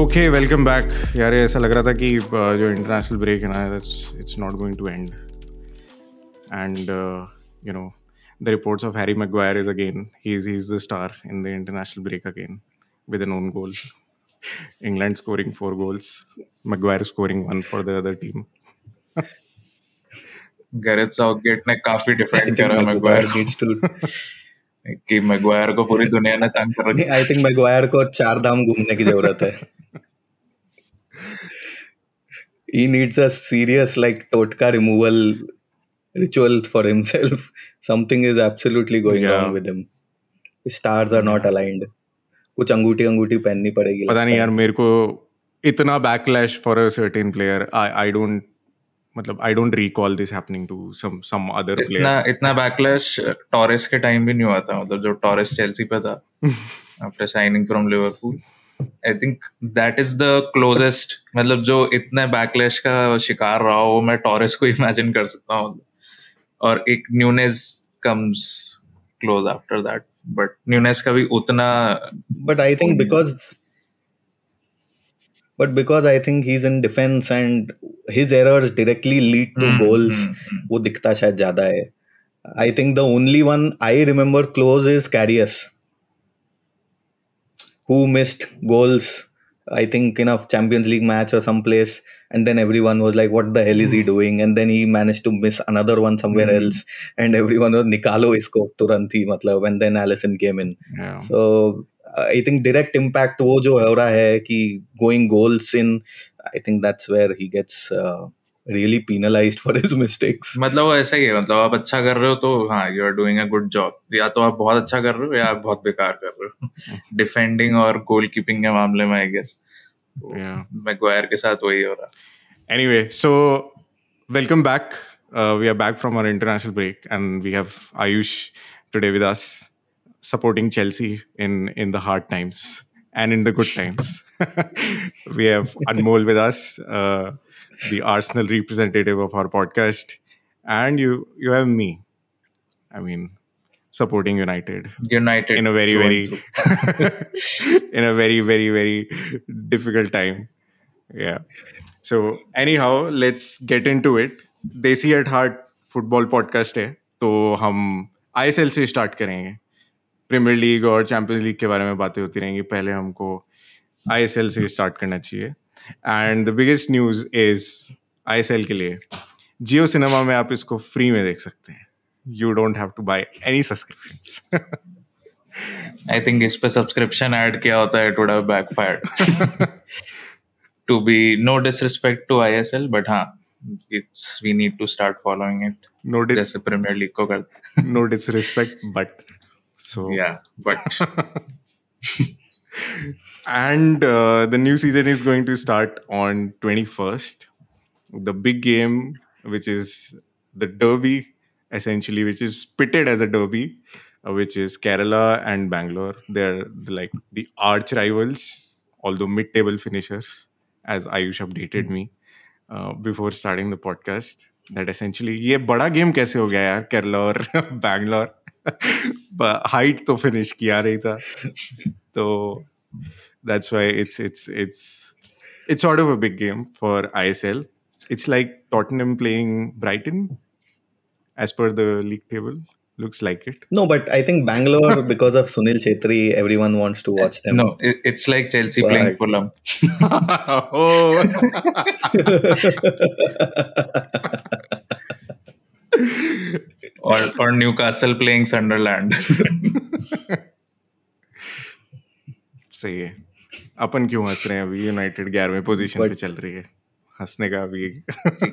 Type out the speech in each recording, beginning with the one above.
Okay welcome back यार ऐसा लग रहा था कि जो इंटरनेशनल ब्रेक है ना it's not going to end and you know the reports of Harry Maguire is again he is he is the star in the international break again with an own goal. England scoring four goals, Maguire scoring one for the other team. Gareth Southgate ने काफ़ी defend करा Maguire needs to. कि Maguire को पूरी दुनिया ने तंग कर रखा I think Maguire को चार धाम घूमने की ज़रूरत है. He needs a serious like totka removal ritual for himself. Something is absolutely going Yeah. wrong with him. His stars are not aligned. कुछ अंगूठी अंगूठी पहननी पड़ेगी पता नहीं. यार मेरे को इतना backlash for a certain player I I don't मतलब I don't recall this happening to some some other इतना प्लेयर इतना बैकलैश टॉरेस के टाइम भी नहीं हुआ था मतलब जो टॉरेस चेल्सी पे था after signing from Liverpool I think that is the closest मतलब जो इतने बैकलैश का शिकार रहा हो मैं टॉरेस को इमेजिन कर सकता हूँ और एक newness comes close after that but newness का भी उतना But I think because but because I think he's in defense and his errors directly lead to Hmm, goals, hmm, hmm. वो दिखता शायद ज़्यादा है. I think the only one I remember close is Karius, who missed goals. I think in a Champions League match or someplace, and then everyone was like, "What the hell is he doing?" And then he managed to miss another one somewhere mm-hmm. else, and everyone was Nikalo isko ही मतलब. And then Allison came in. Yeah. So I think direct impact वो जो हो रहा है कि going goals in I think that's where he gets uh, really penalized for his mistakes. मतलब वो ऐसा ही है मतलब आप अच्छा कर रहे हो तो हाँ you are doing a good job या तो आप बहुत अच्छा कर रहे हो या आप बहुत बेकार कर रहे हो डिफेंडिंग और गोल कीपिंग के मामले में आई गेस Yeah. मैगवायर के साथ वही हो रहा Anyway, so welcome back. Uh, we are back from our international break, and we have Ayush today with us, supporting Chelsea in in the hard times and in the good times. we have Anmol with us, uh, the Arsenal representative of our podcast, and you you have me. I mean, supporting United United in a very very in a very very very difficult time yeah so anyhow let's get into it desi at heart football podcast है तो हम ISL से start करेंगे Premier League और Champions League के बारे में बातें होती रहेंगी पहले हमको आईएसएल से स्टार्ट करना चाहिए and the biggest news is ISL के लिए। जियो सिनेमा में आप इसको फ्री में देख सकते हैं। You don't have to buy any subscriptions I think इस पे सब्सक्रिप्शन ऐड किया होता है it would have backfired to be no disrespect to ISL but हाँ it's we need to start following it no dis जैसे Premier League को करते no disrespect, but so yeah but and uh, the new season is going to start on 21st. The big game, which is the Derby, essentially, which is pitted as a Derby, uh, which is Kerala and Bangalore. They're like the arch rivals, although mid-table finishers, as Ayush updated me uh, before starting the podcast. That essentially, ये बड़ा game कैसे हो गया यार केरला और Bangalore but height to finish किया नहीं था that's why it's it's it's it's sort of a big game for ISL it's like Tottenham playing Brighton as per the league table. Looks like it. No but i think bangalore because of sunil chhetri everyone wants to watch them. No it, it's like chelsea but... playing fulham. Oh. or or Newcastle playing Sunderland. सही है अपन क्यों हंस रहे हैं अभी United ग्यारहवें position पे चल रही है हंसने का अभी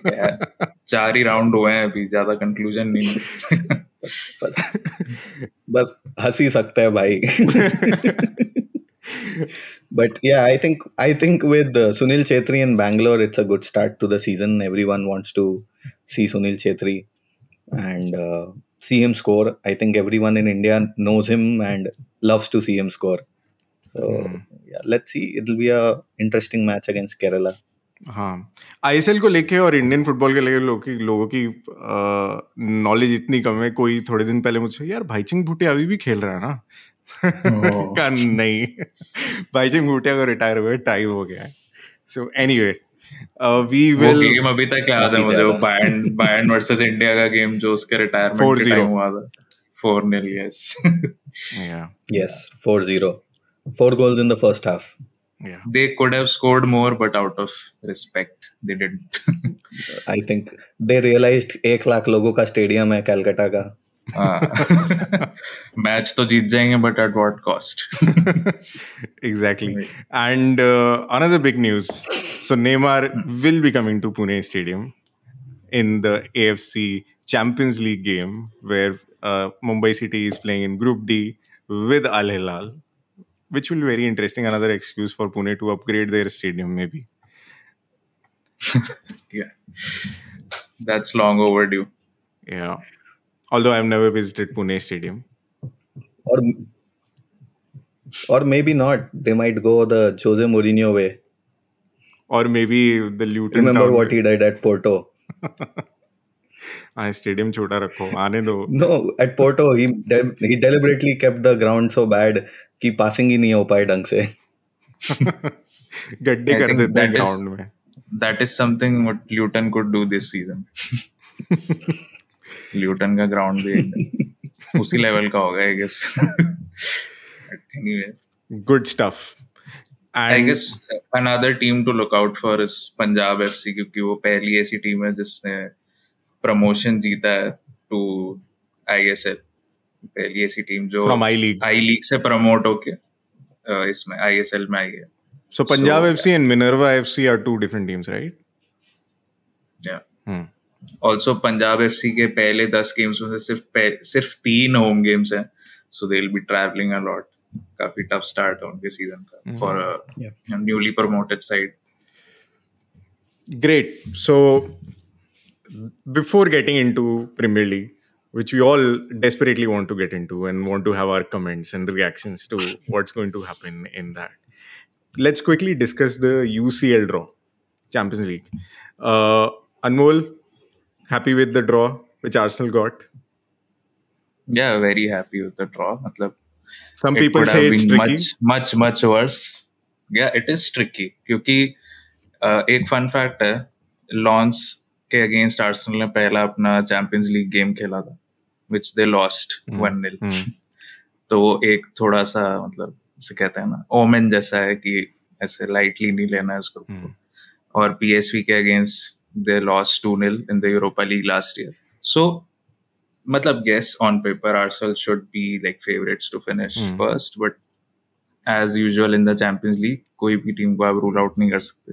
है चार ही राउंड हुए हैं अभी ज़्यादा कंक्लूजन नहीं है। बस बस हंस ही सकता है भाई but yeah i think i think with uh, sunil chetri in bangalore it's a good start to the season everyone wants to see sunil chetri and uh, see him score i think everyone in india knows him and loves to see him score so Hmm. yeah let's see it'll be a interesting match against kerala हाँ ISL को लेके और Indian football के लेके लोगों की लोगों की नॉलेज इतनी कम है कोई थोड़े दिन पहले मुझसे यार भाईचंग भुट्टे अभी भी खेल रहा है ना Oh. का नहीं भाईचुंग भूटिया को रिटायर हुए टाइम हो गया है सो एनीवे वी वो विल गेम अभी तक याद है मुझे वो। बायर्न बायर्न वर्सेस इंडिया का गेम जो उसके रिटायरमेंट के टाइम हुआ था 4-0 yes yeah Yes, 4-0. Four goals in the first half. yeah they could have scored more but out of respect they didn't I think they realized एक लाख लोगों का stadium है कलकत्ता का मैच तो जीत जाएंगे but at what cost exactly Right. and uh, another big news so neymar will be coming to pune stadium in the afc champions league game where uh, mumbai city is playing in group d with al hilal which will be very interesting another excuse for pune to upgrade their stadium maybe yeah that's long overdue yeah Although i've never visited pune stadium or or maybe not. They might go the Jose Mourinho way. or maybe the luton Remember town what he did at Porto? हाँ stadium छोटा रखो आने दो No, at Porto he de- he deliberately kept the ground so bad कि passing ही नहीं हो पाए ढंग से. गड्ढे I कर think देते हैं that is- ग्राउंड में that is something what Luton could do this season Luton का ग्राउंड भी उसी लेवल का होगा I guess anyway good stuff I guess another team to look out for is Punjab FC क्योंकि वो पहली ऐसी टीम है जिसने प्रमोशन जीता है टू आईएसएल पहली ऐसी टीम जो from I league I league से प्रमोट होके uh, इसमें आईएसएल में आई है. So Punjab FC and Minerva FC are two different teams right yeah hmm Hmm. Also Punjab FC के पहले दस गेम्स में से सिर्फ़ सिर्फ़ तीन होम गेम्स हैं so they will be travelling a lot काफ़ी टफ स्टार्ट है उनके सीज़न का Mhm. For newly promoted side Great. So before getting into Premier League, which we all desperately want to get into and want to have our comments and reactions to what's going to happen in that, let's quickly discuss the UCL draw, Champions League. Uh, Anmol, happy with the draw which Arsenal got. Yeah very happy with the draw मतलब Some it people say it's tricky. much much much worse yeah it is tricky क्योंकि uh, एक fun fact है loans के against Arsenal ने पहला अपना champions league game खेला था विच दे लॉस्ट. वन निल. तो वो एक थोड़ा सा मतलब इसे कहते हैं ना ओमेन जैसा है कि ऐसे लाइटली नहीं लेना है उसको Hmm. और पीएसवी के against they lost to nil in the Europa league last year so मतलब guess on paper Arsenal should be like favourites to finish Hmm. First but as usual in the champions league कोई भी team को आप rule out नहीं कर सकते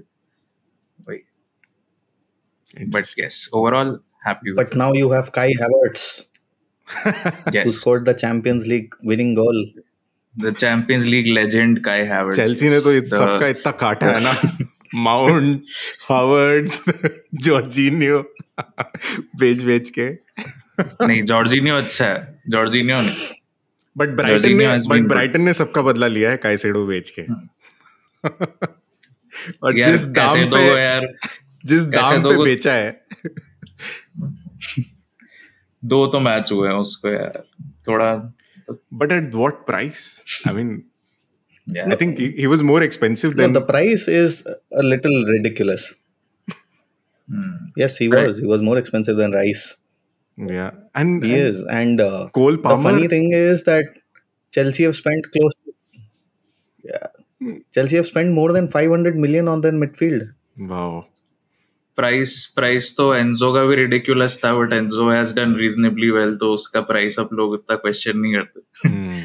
वही but guess overall happy But now you have Kai Havertz who yes scored the Champions League winning goal. the Champions League legend Kai Havertz Chelsea ने तो is इत the- सबका इतना काटा है ना माउंट हावर्ड्स जॉर्जिनियो बेच बेच के। नहीं जॉर्जिनियो अच्छा है। जॉर्जिनियो नहीं। बट ब्राइटन ने बट ब्राइटन ने सबका बदला लिया है काइसेडो बेच के। और यार जिस दाम पे यार जिस दाम पे बेचा है। दो तो मैच हुए हैं उसको यार। थोड़ा but at what price I mean यार आई think he was more expensive No, then the price is a little ridiculous. Hmm. Yes, he Right. was. He was more expensive than Rice. या and He is. And uh, coal the Palmer funny thing is that Chelsea have spent close to yeah. Chelsea have spent more than 500 million on their midfield. Wow price price तो Enzo का भी ridiculous था but Enzo has done reasonably well तो उसका price अब लोग इतना question नहीं करते Hmm.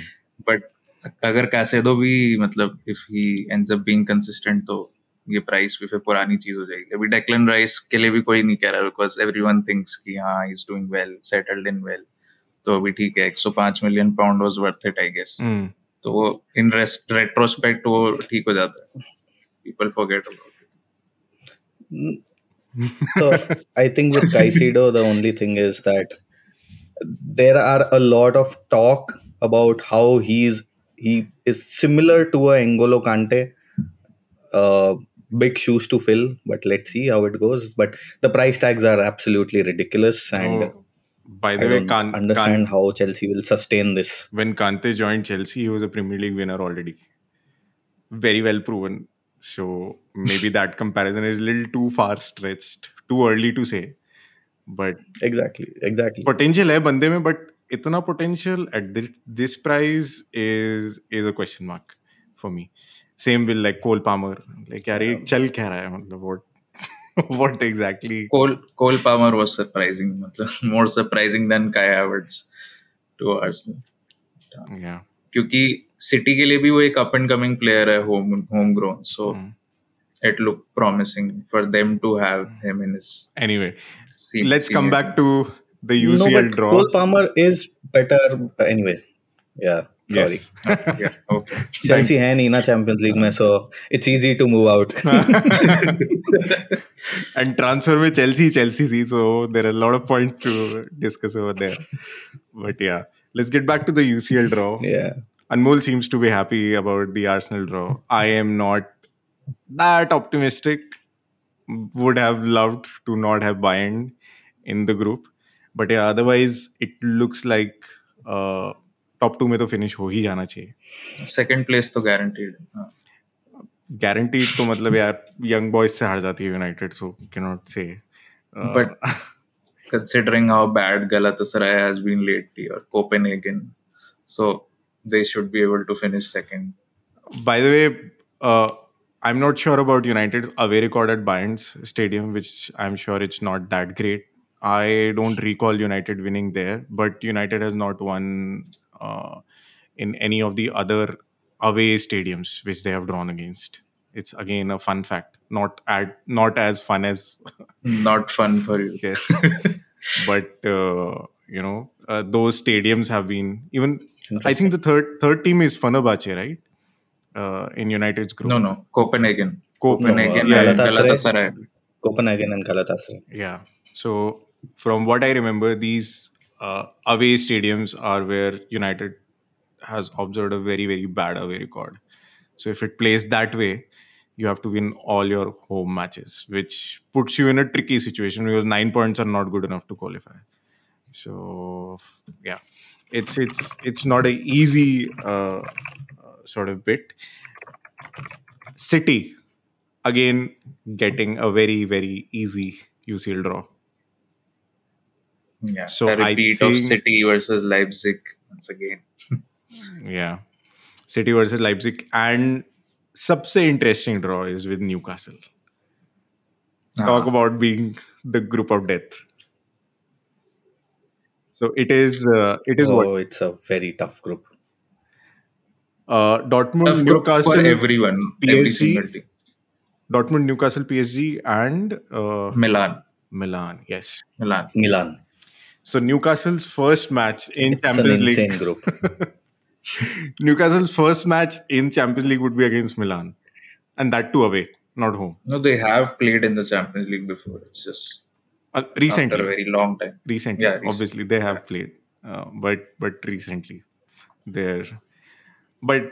बट अगर कैसेडो भी मतलब if he ends up being consistent तो ये प्राइस भी फिर पुरानी चीज़ हो जाएगी अभी डेक्लन राइस के लिए भी कोई नहीं कह रहा बिकॉज़ एवरीवन थिंक्स कि हाँ he is doing well settled in well तो अभी ठीक है 105 million pound was worth it I guess. तो वो इन रेट्रोस्पेक्ट वो ठीक हो जाता है people forget about Mm. So I think with Caicedo, the only thing is that there are a lot of talk about how he's he is similar to a N'Golo Kante. Uh, big shoes to fill, but let's see how it goes. But the price tags are absolutely ridiculous, and oh, by the I way, can understand Kante, how Chelsea will sustain this. When Kante joined Chelsea, he was a Premier League winner already, very well proven. So maybe that comparison is a little too far stretched, too early to say. But exactly, exactly. Potential hai bande mein, but इतना potential at this price is is a question mark for me same will like Cole Palmer like यार ये चल कह रहा है? मतलब what what exactly Cole Cole Palmer was surprising मतलब more surprising than Kai Havertz to Arsenal या क्योंकि सिटी के लिए भी वो एक अप एंड कमिंग प्लेयर है home home grown so it look promising for them to have him in his anyway let's come back to the no, UCL but draw. Cole Palmer is better anyway. Yeah, sorry. Yes. yeah okay Chelsea है नहीं ना Champions League में, so it's easy to move out. and transfer with Chelsea, Chelsea see, so there are a lot of points to discuss over there. But yeah, let's get back to the UCL draw. yeah, Anmol seems to be happy about the Arsenal draw. I am not that optimistic. Would have loved to not have Bayern in the group, But otherwise it looks like top two में तो finish हो ही जाना चाहिए। Second place तो guaranteed guaranteed तो मतलब यार यंग बॉयज़ से हार जाती है United so can not say but considering how bad Galatasaray has been lately और Copenhagen so they should be able to finish second by the way I am not sure about United away record at Bayern's stadium which I am sure it's not I don't recall United winning there, but United has not won uh, in any of the other away stadiums which they have drawn against. It's again a fun fact, not ad, not as fun as not fun for you yes, but uh, you know uh, those stadiums have been even. I think the third third team is Fenerbahce, right? Uh, in United's group. no no Copenhagen Copenhagen. Copenhagen No, uh, and Galatasaray. Galatasaray Copenhagen and Galatasaray. Yeah. So from what I remember, these uh, away stadiums are where United has observed a very very bad away record. So if it plays that way, you have to win all your home matches, which puts you in a tricky situation because nine points are not good enough to qualify. So yeah, it's it's it's not a easy uh, sort of bit. City again getting a very very easy UCL draw. yeah So the I repeat of think- City versus Leipzig once again Yeah. City versus Leipzig. And सबसे interesting draw is with Newcastle. Talk Ah. about being the group of death. So it is uh, it is oh, what it's a very tough group. uh, Dortmund, Tough group Newcastle, for everyone every PSG. single team Dortmund, Newcastle, PSG, and uh, Milan Milan. Yes. Milan Milan. So Newcastle's first match in It's an Champions insane League. group. Newcastle's first match in Champions League would be against Milan, and that too away, not home. no they have played in the Champions League before it's just Uh, after a very long time recently, Yeah, recent- obviously they have played, uh, but but recently, they're but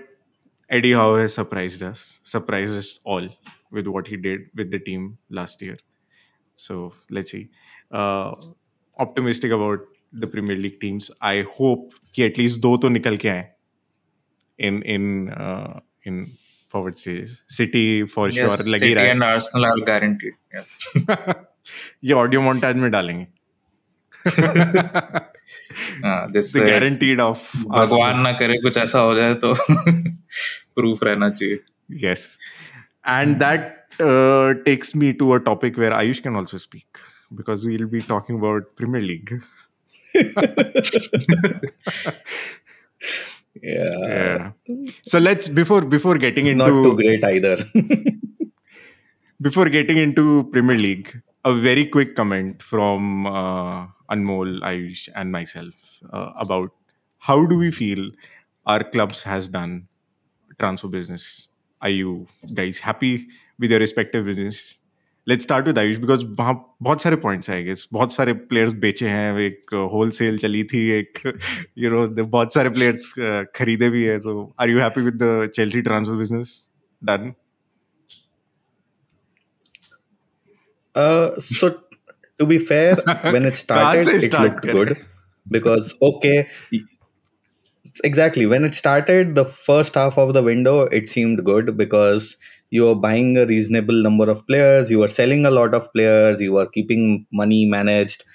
Eddie Howe has surprised us, surprised us all with what he did with the team last year. So let's see. Uh, optimistic about the Premier League teams I hope कि at least दो तो निकल के आए in in in forward series city for sure लगी रहा and Arsenal are guaranteed ये audio montage में डालेंगे। हाँ, जैसे गारंटीड ऑफ़ भगवान ना करे कुछ ऐसा हो जाए तो प्रूफ रहना चाहिए। Yes and that takes me to a topic where Ayush can also speak because we'll be talking about premier league Yeah. yeah so let's before before getting into Not too great either. before getting into premier league a very quick comment from uh, anmol ayush and myself uh, about how do we feel our clubs has done transfer business are you guys happy with your respective business let's start with Ayush because वहाँ बहुत सारे points है guess बहुत सारे players बेचे हैं एक whole cell चली थी एक यू नो बहुत सारे प्लेयर्स खरीदे भी है so are you happy with the Chelsea transfer business done Uh, so to be fair, when it started, it start looked good because okay, exactly when it started, the first half of the window it seemed good because you are buying a reasonable number of players, you are selling a lot of players, you are keeping money managed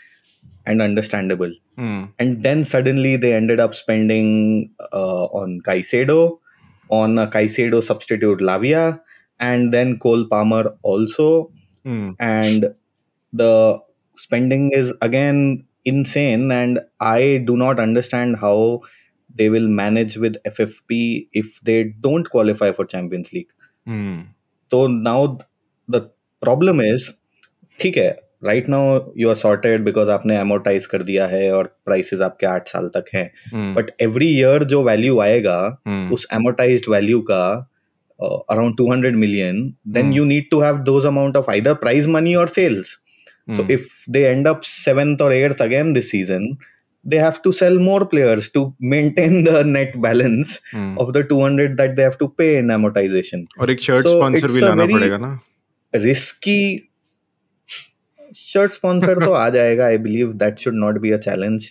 and understandable. Hmm. And then suddenly they ended up spending uh, on Caicedo, on a Caicedo substitute Lavia, and then Cole Palmer also Hmm. and the spending is again insane and i do not understand how they will manage with ffp if they don't qualify for champions league Hmm. तो now the problem is ठीक है right now you are sorted because आपने amortise कर दिया है और prices आपके आठ साल तक हैं। बट एवरी ईयर जो वैल्यू आएगा hmm. उस एमोटाइज वैल्यू का around two hundred million then you need to have those amount of either prize money और sales so if they end up seventh और eighth again this season they have to sell more players to maintain the net balance Hmm. of the 200 that they have to pay in amortization और एक shirt So, sponsor it's भी a लाना very- पड़ेगा ना risky shirt sponsor तो आ जाएगा i believe that should not be a challenge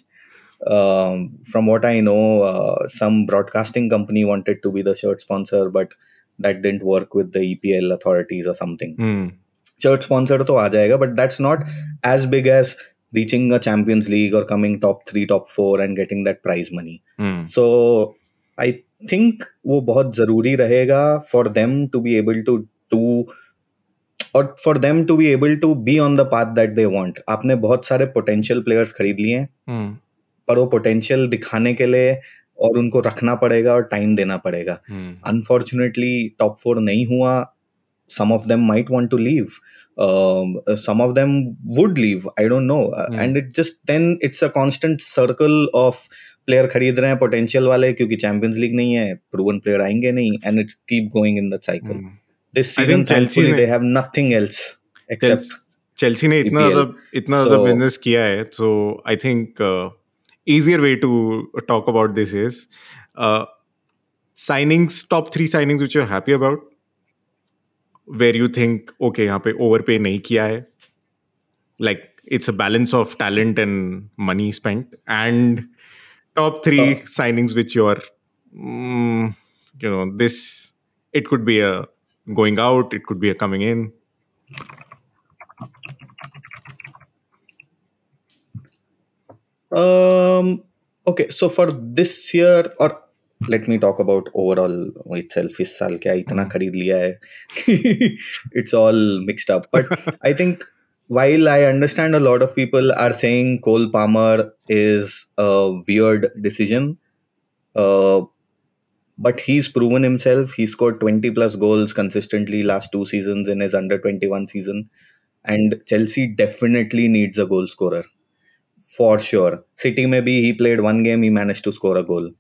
um, from what i know uh, some broadcasting company wanted to be the shirt sponsor but that didn't work with the epl authorities or something Hmm. shirt sponsor तो आ जाएगा but that's not as big as reaching a champions league or coming top 3 top 4 and getting that prize money Hmm. so i think वो बहुत ज़रूरी रहेगा for them to be able to do और for them to be able to be on the path that they want आपने बहुत सारे potential players खरीद लिए हैं Hmm. पर वो potential दिखाने के लिए और उनको रखना पड़ेगा और टाइम देना पड़ेगा Hmm. unfortunately top four नहीं हुआ some of them might want to leave um, uh, some of them would leave i don't know Uh, Hmm. and it just then it's a constant circle of player खरीद रहे हैं potential वाले क्योंकि champions league नहीं है proven player आएंगे नहीं and it's keep going in the cycle Hmm. this I season think Chelsea thankfully ने- they have nothing else except Chelsea ने इतना EPL. ज्यादा इतना ज्यादा So- बिजनेस किया है सो I think easier way to talk about this is uh, signings top three signings which you're happy about where you think okay यहाँ पे overpay नहीं किया है like it's a balance of talent and money spent and top three Uh, signings which you're mm, you know this it could be a going out it could be a coming in Um. Okay. So for this year, or let me talk about overall itself. इस साल क्या इतना खरीद लिया है? it's all mixed up. But I think while I understand a lot of people are saying Cole Palmer is a weird decision, uh, but he's proven himself. He scored 20 plus goals consistently last two seasons in his under 21 season, and Chelsea definitely needs a goal scorer for sure. City maybe he played one game, he managed to score a goal.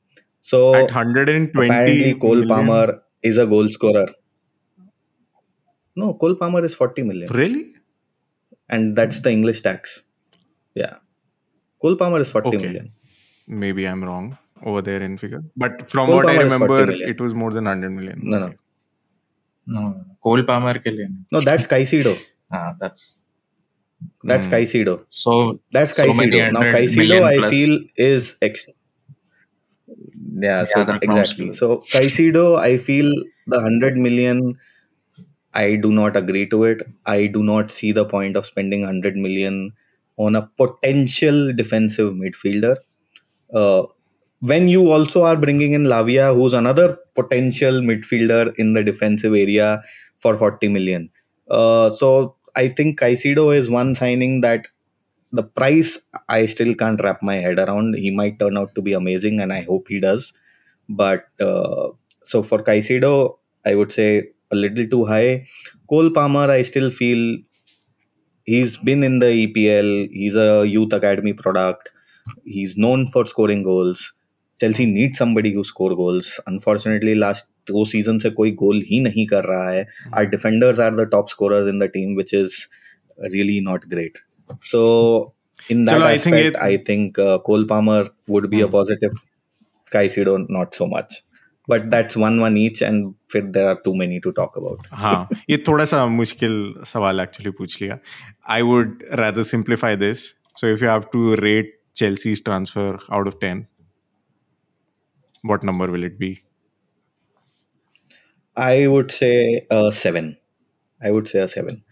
So at 120 apparently Cole million- Palmer is a goal scorer. No, Cole Palmer is 40 million, really and that's the English tax. Yeah, Cole Palmer is 40 Okay. million. maybe i'm wrong over there in figure but from Cole what i Palmer is 40 remember million. it was more than 100 million No, no, No, Cole Palmer के लिए नहीं. no. That's Caicedo. Ah, that's That's Hmm. Caicedo. so That's So many Caicedo. Now hundred Caicedo, million I plus. feel is ex. yeah, so Yeah, exactly. So Caicedo, I feel the hundred million. I do not agree to it. I do not see the point of spending hundred million on a potential defensive midfielder. Uh, when you also are bringing in Lavia, who's another potential midfielder in the defensive area for 40 million. Uh, so I think Caicedo is one signing that the price I still can't wrap my head around. He might turn out to be amazing, and I hope he does. But uh, so for Caicedo, I would say a little too high. Cole Palmer, I still feel he's been in the EPL. He's a youth academy product. He's known for scoring goals. Chelsea needs somebody who score goals. Unfortunately, last दो season से कोई गोल ही नहीं कर रहा है our defenders are the top scorers in the team which is really not great so in that Chalo, aspect, I think, it, I uh, Cole Palmer would be a hmm. positive. Caicedo, not so much. But that's one one each, and fit there are too many to talk about. actually I would rather simplify this. So if you have to rate Chelsea's transfer out of ten, what number will it be? I would say a seven. I would say a seven.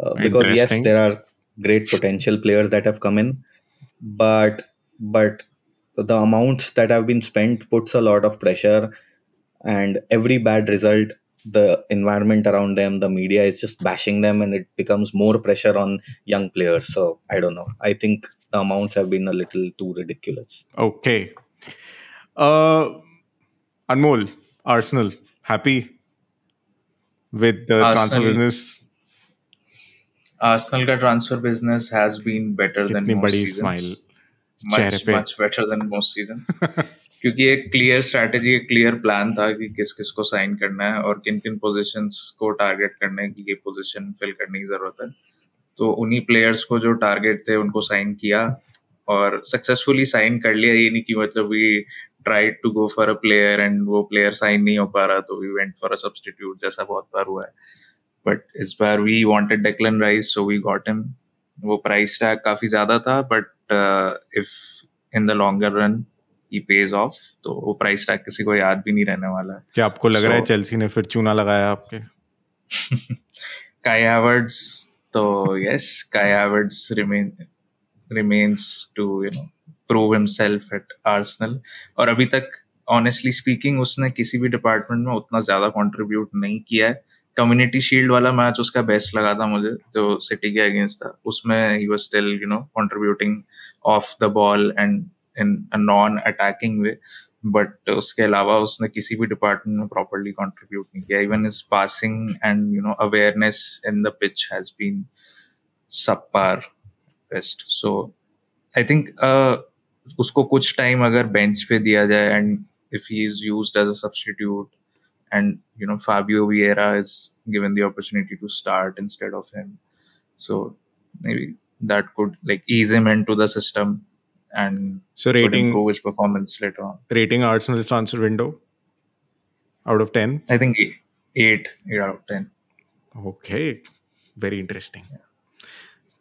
Uh, because yes, there are great potential players that have come in, but but the amounts that have been spent puts a lot of pressure, and every bad result, the environment around them, the media is just bashing them, and it becomes more pressure on young players. So I don't know. I think the amounts have been a little too ridiculous. okay uh Anmol Arsenal happy with the transfer business Arsenal का business has been better than कितनी बड़ी. Smile चेहरे पे। much better than most seasons. क्योंकि एक clear strategy एक clear plan था कि किस किस को साइन करना है और किन किन पोजीशंस को टारगेट करना है कि ये पोजीशन फिल करने की ज़रूरत है। तो उन्हीं प्लेयर्स को जो टारगेट थे उनको साइन किया और सक्सेसफुली साइन कर लिया। ये नहीं कि मतलब we tried to go for a player and वो प्लेयर साइन नहीं हो पा रहा तो we went for a substitute जैसा बहुत बार हुआ है। बट इस बार we wanted Declan Rice so we got him वो प्राइस टैग काफ़ी ज़्यादा था but if in the longer run he pays off तो वो प्राइस टैग किसी को याद भी नहीं रहने वाला। है क्या आपको लग so, रहा है चेल्सी ने फिर चूना लगाया आपके? Kai Havertz, so yes, Kai Havertz remain remains to you know prove himself at Arsenal. और अभी तक ऑनेस्टली स्पीकिंग उसने किसी भी डिपार्टमेंट में उतना ज़्यादा कंट्रीब्यूट नहीं किया है। कम्युनिटी शील्ड वाला मैच उसका बेस्ट लगा था मुझे जो सिटी के अगेंस्ट था। उसमें he was still you know contributing off the ball and in a non attacking way but उसके अलावा उसने किसी भी डिपार्टमेंट में प्रॉपरली कंट्रीब्यूट नहीं किया। Even is passing and you know awareness in the pitch has been subpar best. So i think uh, उसको कुछ टाइम अगर बेंच पे दिया जाए and if he is used as a substitute and you know Fabio Vieira is given the opportunity to start instead of him so maybe that could like ease him into the system and So could rating improve his performance later on rating Arsenal transfer window out of 10 I think eight, eight, eight out of ten okay very interesting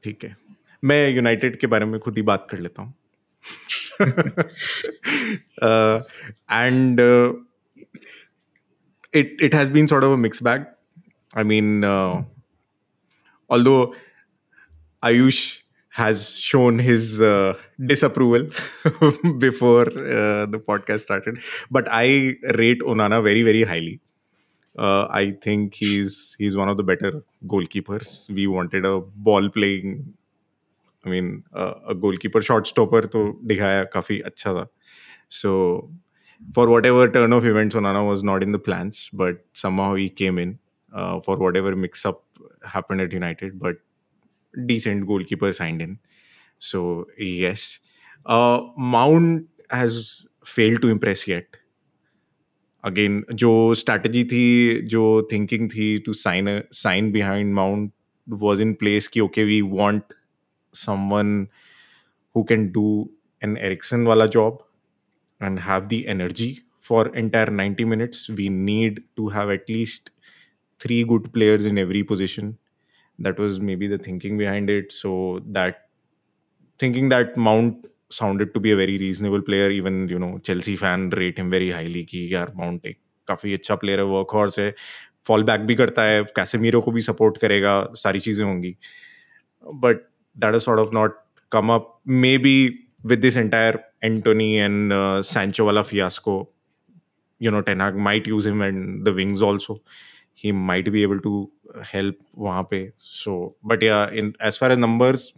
ठीक है मैं United के बारे में खुद ही बात कर लेता हूँ and it it has been sort of a mixed bag. I mean, uh, although Ayush has shown his uh, disapproval before uh, the podcast started, but I rate Onana very very highly. Uh, I think he's he's one of the better goalkeepers. We wanted a ball playing. I mean, uh, a goalkeeper shot stopper तो दिखाया काफी अच्छा था. So for whatever turn of events, Onana was not in the plans, but somehow he came in uh, for whatever mix up happened at United. But decent goalkeeper signed in. So, yes. Uh, Mount has failed to impress yet. Again, जो strategy थी, जो thinking थी to sign a sign behind Mount was in place कि okay, we want someone who can do an Ericsson wala job and have the energy for entire 90 minutes we need to have at least three good players in every position that was maybe the thinking behind it so that thinking that mount sounded to be a very reasonable player even you know chelsea fan rate him very highly कि यार mount एक काफी अच्छा player है work horse है fall back भी करता है कैसेमीरो को भी सपोर्ट करेगा सारी चीजें होंगी but that has sort of not come up. Maybe with this entire Anthony and uh, Sancho wala fiasco, you know, Ten Hag might use him and the wings also. He might be able to help वहाँ पे. So, but yeah, in as far as numbers,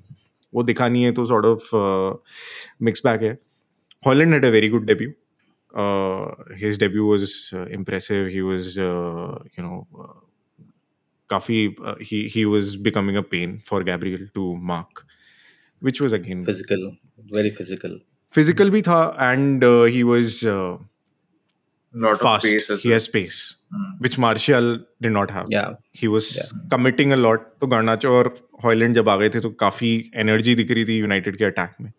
वो दिखा नहीं है तो sort of uh, mixed bag है. Holland had a very good debut. Uh, his debut was uh, impressive. He was, uh, you know, uh, uh, he he was becoming a pain for Gabriel to mark, which was again Physical, very physical. Physical भी था and he was और Holland जब आ गए थे तो काफ़ी energy दिख रही थी यूनाइटेड के अटैक में।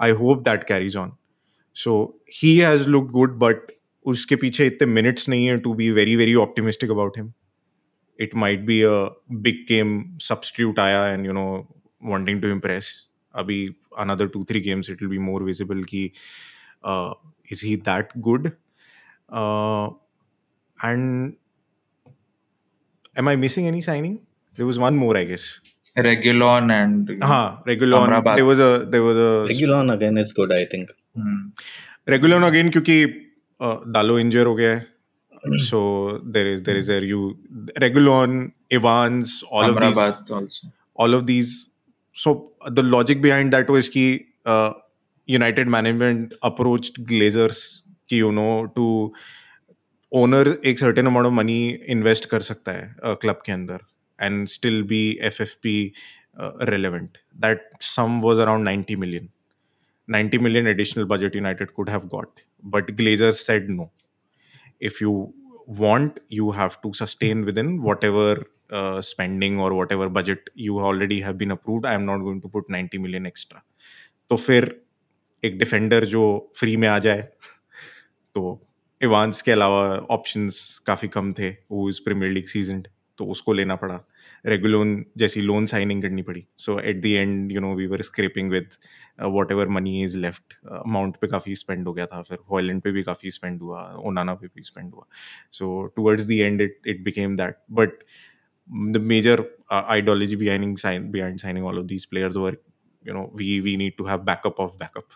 I hope that carries on so he has look good but उसके पीछे इतने मिनट्स नहीं है to be very very optimistic about him it might be a game substitute आया and you know wanting to impress अभी another two three games it will be more visible कि is he that good and am I missing any signing there was one more I guess Regulon and हाँ Regulon there was a there was a Regulon again is good I think hmm. Regulon again क्योंकि दालो इंजर हो गया है so there is there is a you Regulon Evans all Amrabat of these also. all of these so the logic behind that was की United management approach Glazers की you know to owner एक certain amount of money invest कर सकता है club के अंदर and still be F F P relevant that sum was around ninety million ninety million additional budget United could have got but Glazer said no if you want you have to sustain within whatever uh, spending or whatever budget you already have been approved i am not going to put 90 million extra. तो फिर एक defender जो free में आ जाए तो Evans के अलावा options काफ़ी कम थे वो इस प्रीमियर लीग सीज़न तो उसको लेना पड़ा। रेगुलोन जैसी लोन साइनिंग करनी पड़ी। So at the end you know we were scraping with whatever money is left amount पे काफ़ी स्पेंड हो गया था फिर हॉलैंड पे भी काफ़ी स्पेंड हुआ ओनाना पे भी स्पेंड हुआ। So towards the end it it became that but the major uh, ideology behind sign behind signing all of these players were you know we we need to have backup of backup.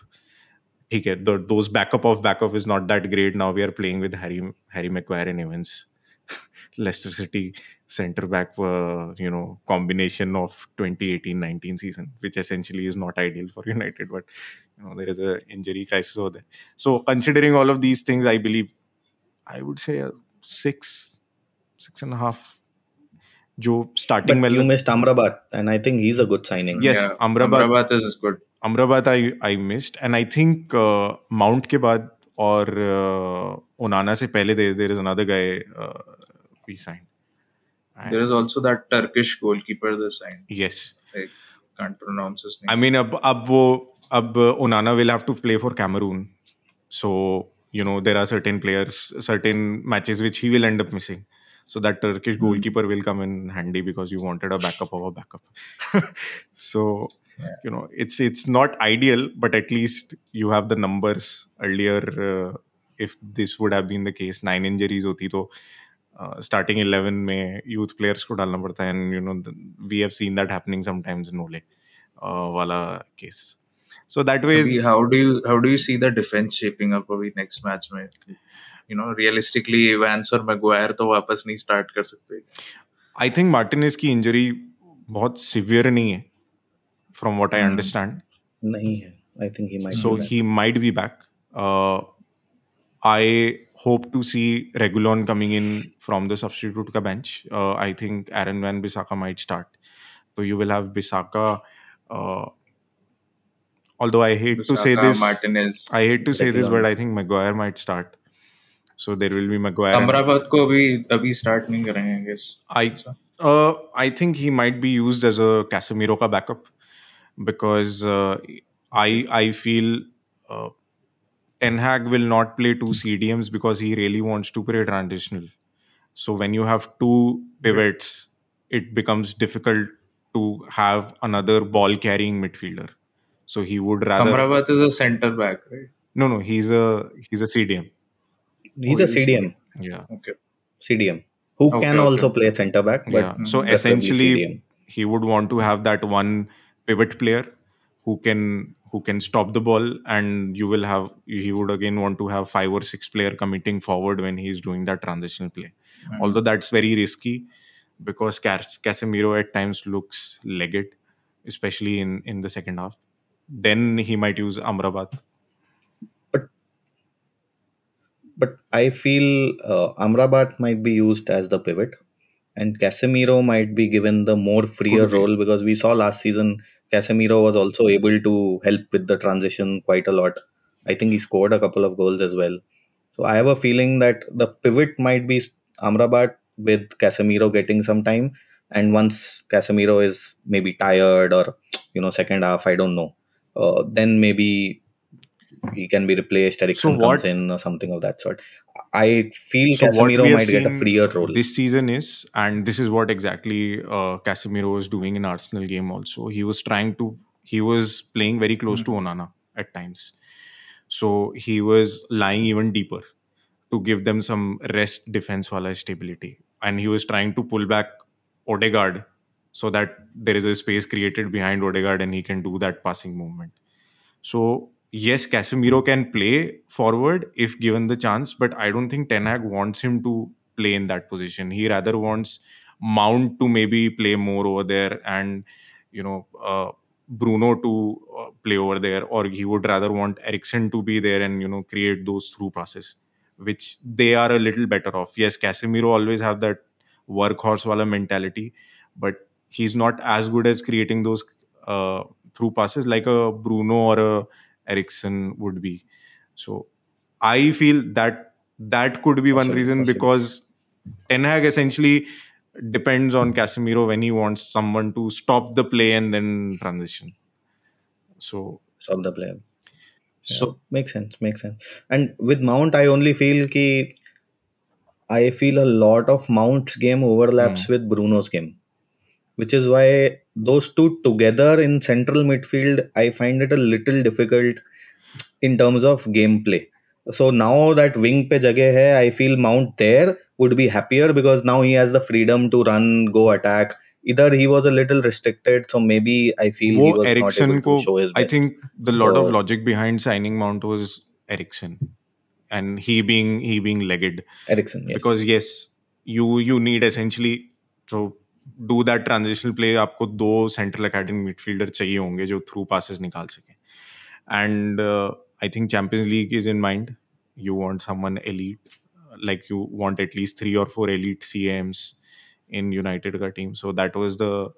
okay the, those backup of backup is not that great. Now we are playing with harry harry maguire and evans. Leicester city center back uh, you know combination of 2018-19 season which essentially is not ideal for united but you know there is a injury crisis over there. So considering all of these things i believe i would say a six six and a half जो starting value missed Amrabat and I think he is a good signing yes Amrabat is is good Amrabat I I missed and I think Mount के बाद और Onana uh, से पहले there there is another guy we sign there is also that Turkish goalkeeper the sign yes can't pronounce his name I mean अब अब वो अब Onana will have to play for Cameroon so you know there are certain players certain matches which he will end up missing so that turkish goalkeeper will come in handy because you wanted a backup of a backup so Yeah. you know it's it's not ideal but at least you have the numbers earlier uh, if this would have been the case nine injuries hoti to uh, starting 11 में youth players को डालना पड़ता है and you know the, we have seen that happening sometimes नोले uh, वाला case so that way अभी is how do you how do you see the defense shaping up अभी next match में You know realistically Evans और Maguire तो वापस नहीं start कर सकते आई थिंक मार्टिनेज की इंजरी बहुत सिवियर नहीं है from what I Hmm. Understand नहीं है I think he might. so be back. he might be back uh, i hope to see regulon coming in from the substitute ka bench uh, i think aaron van bisaka might start so you will have bisaka uh, although i hate Bissaka, to say this Martinez i hate to say Regulon. this but i think maguire might start so there will be Maguire. Amrabat ko abhi abhi start nahi karenge, I guess. I uh, I think he might be used as a Casemiro ka backup because uh, I I feel uh, Ten Hag will not play two CDMs because he really wants to play transitional. So when you have two pivots, it becomes difficult to have another ball carrying midfielder. So he would rather. Amrabat is a centre back, right? No, no, he's a he's a CDM. He's Oh, a CDM. Yeah. okay CDM. Who Okay, can okay. also play center back, but yeah. So essentially, CDM. he would want to have that one pivot player who can who can stop the ball, and you will have he would again want to have five or six player committing forward when he's doing that transitional play. Hmm. Although that's very risky because Cas- Casemiro at times looks legged, especially in in the second half. Then he might use Amrabat. But I feel uh, Amrabat might be used as the pivot, and Casemiro might be given the more freer Could be. role because we saw last season Casemiro was also able to help with the transition quite a lot. I think he scored a couple of goals as well. So I have a feeling that the pivot might be Amrabat with Casemiro getting some time, and once Casemiro is maybe tired or you know second half, I don't know. Uh, then maybe he can be replaced. Eriksen what- comes in or something of that sort. I feel So Casemiro might get a freer role. this season is, and this is what exactly uh, Casemiro was doing in Arsenal game. Also, he was trying to, he was playing very close to Onana at times, so he was lying even deeper to give them some rest, defense, wala stability, and he was trying to pull back Odegaard so that there is a space created behind Odegaard and he can do that passing movement. So yes, Casemiro can play forward if given the chance, but I don't think Ten Hag wants him to play in that position. He rather wants Mount to maybe play more over there and you know uh, Bruno to uh, play over there, or he would rather want Eriksen to be there and you know create those through passes, which they are a little better off. Yes, Casemiro always have that workhorse wala mentality, but he's not as good as creating those uh, through passes like a Bruno or a Eriksen would be. So I feel that that could be one reason because Ten Hag essentially depends on Casemiro when he wants someone to stop the play and then transition. So Stop the play. So Makes sense. Makes sense. And with Mount, I only feel ki I feel a lot of Mount's game overlaps hmm. with Bruno's game, which is why those two together in central midfield, I find it a little difficult in terms of gameplay. So now that wing pe jagah hai, I feel Mount there would be happier because now he has the freedom to run, go attack. Either he was a little restricted, so maybe I feel he वो was Eriksen not able to show his I think the lot of logic behind signing Mount was Eriksen and he being he being legged Eriksen, yes. because yes you you need essentially so do that transition play आपको दो central academy midfielder चाहिए होंगे जो through passes निकाल सकें। And I think Champions League is in mind you want someone elite like you want at least three और four elite CMs in United का team so that was the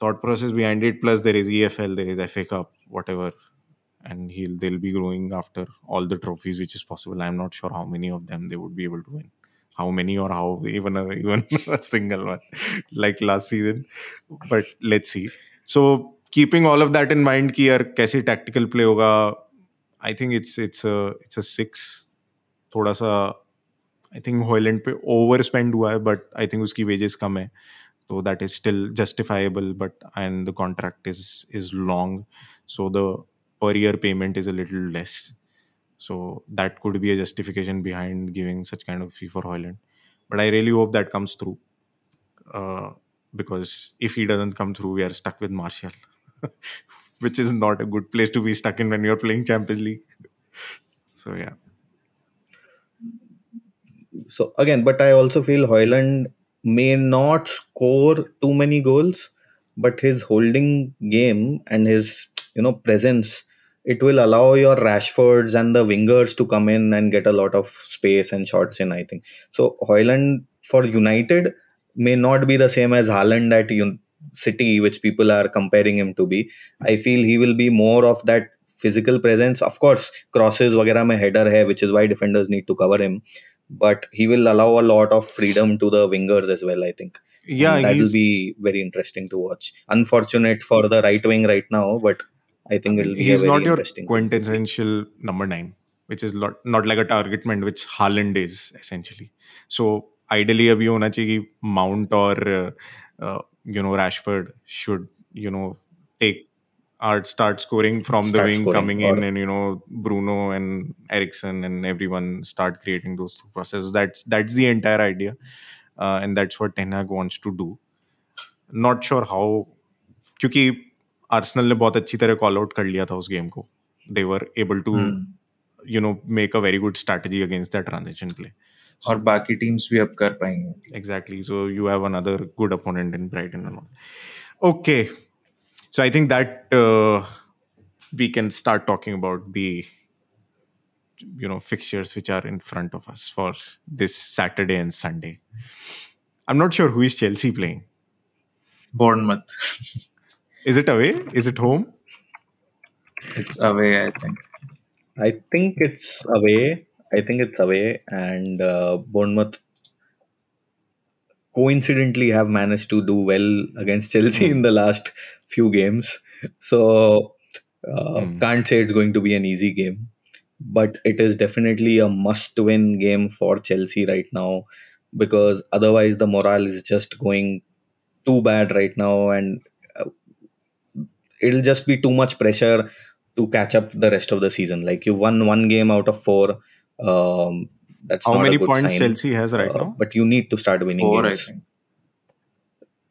thought process behind it plus there is E F L there is F A cup whatever and he they be growing after all the trophies which is possible I am not sure how many of them they would be able to win how many or how even a, even a single one like last season but let's see so keeping all of that in mind कि यार कैसे tactical play होगा i think it's it's a it's a 6 थोड़ा सा I think Hojlund पे over spend हुआ है but I think उसकी वेजेस कम है तो that is still justifiable but and the contract is is long so the per year payment is a little less. So that could be a justification behind giving such kind of fee for Hojlund. But I really hope that comes through. Uh, because if he doesn't come through, we are stuck with Martial, which is not a good place to be stuck in when you're playing Champions League. So yeah. So again, but I also feel Hojlund may not score too many goals, but his holding game and his you know presence it will allow your Rashfords and the wingers to come in and get a lot of space and shots in, I think. So Hojlund for United may not be the same as Haaland at Un- City, which people are comparing him to be. I feel he will be more of that physical presence. Of course, crosses वगैरह में header है, which is why defenders need to cover him. But he will allow a lot of freedom to the wingers as well, I think. Yeah, that will be very interesting to watch. Unfortunate for the right wing right now, but I think it'll be he's not your quintessential number nine, which is not not like a target man which Haaland is essentially. So ideally, abhi hona chahiye Mount or uh, uh, you know Rashford should you know take or start scoring from start the wing coming in and you know Bruno and Eriksen and everyone start creating those through passes that's that's the entire idea uh, and that's what Ten Hag wants to do not sure how because. Arsenal ने बहुत अच्छी तरह call out कर लिया था उस game को। They were able to you know make a very good strategy against that transaction play और बाकी टीम्स भी अप कर पाएँगे exactly so you have another good opponent in Brighton and all okay so I think that we can start talking about the you know fixtures which are in front of us for this Saturday and Sunday I am not sure who is Chelsea playing Bournemouth is it away is it home It's away, I think. I think it's away. I think it's away, and uh, Bournemouth coincidentally have managed to do well against Chelsea in the last few games. So uh, Hmm. can't say it's going to be an easy game. but it is definitely a must-win game for Chelsea right now because otherwise the morale is just going too bad right now, and it'll just be too much pressure to catch up the rest of the season. Like you won one game out of four. Um, that's How not many a good points sign. Chelsea has right Uh, now? But you need to start winning Four, I games.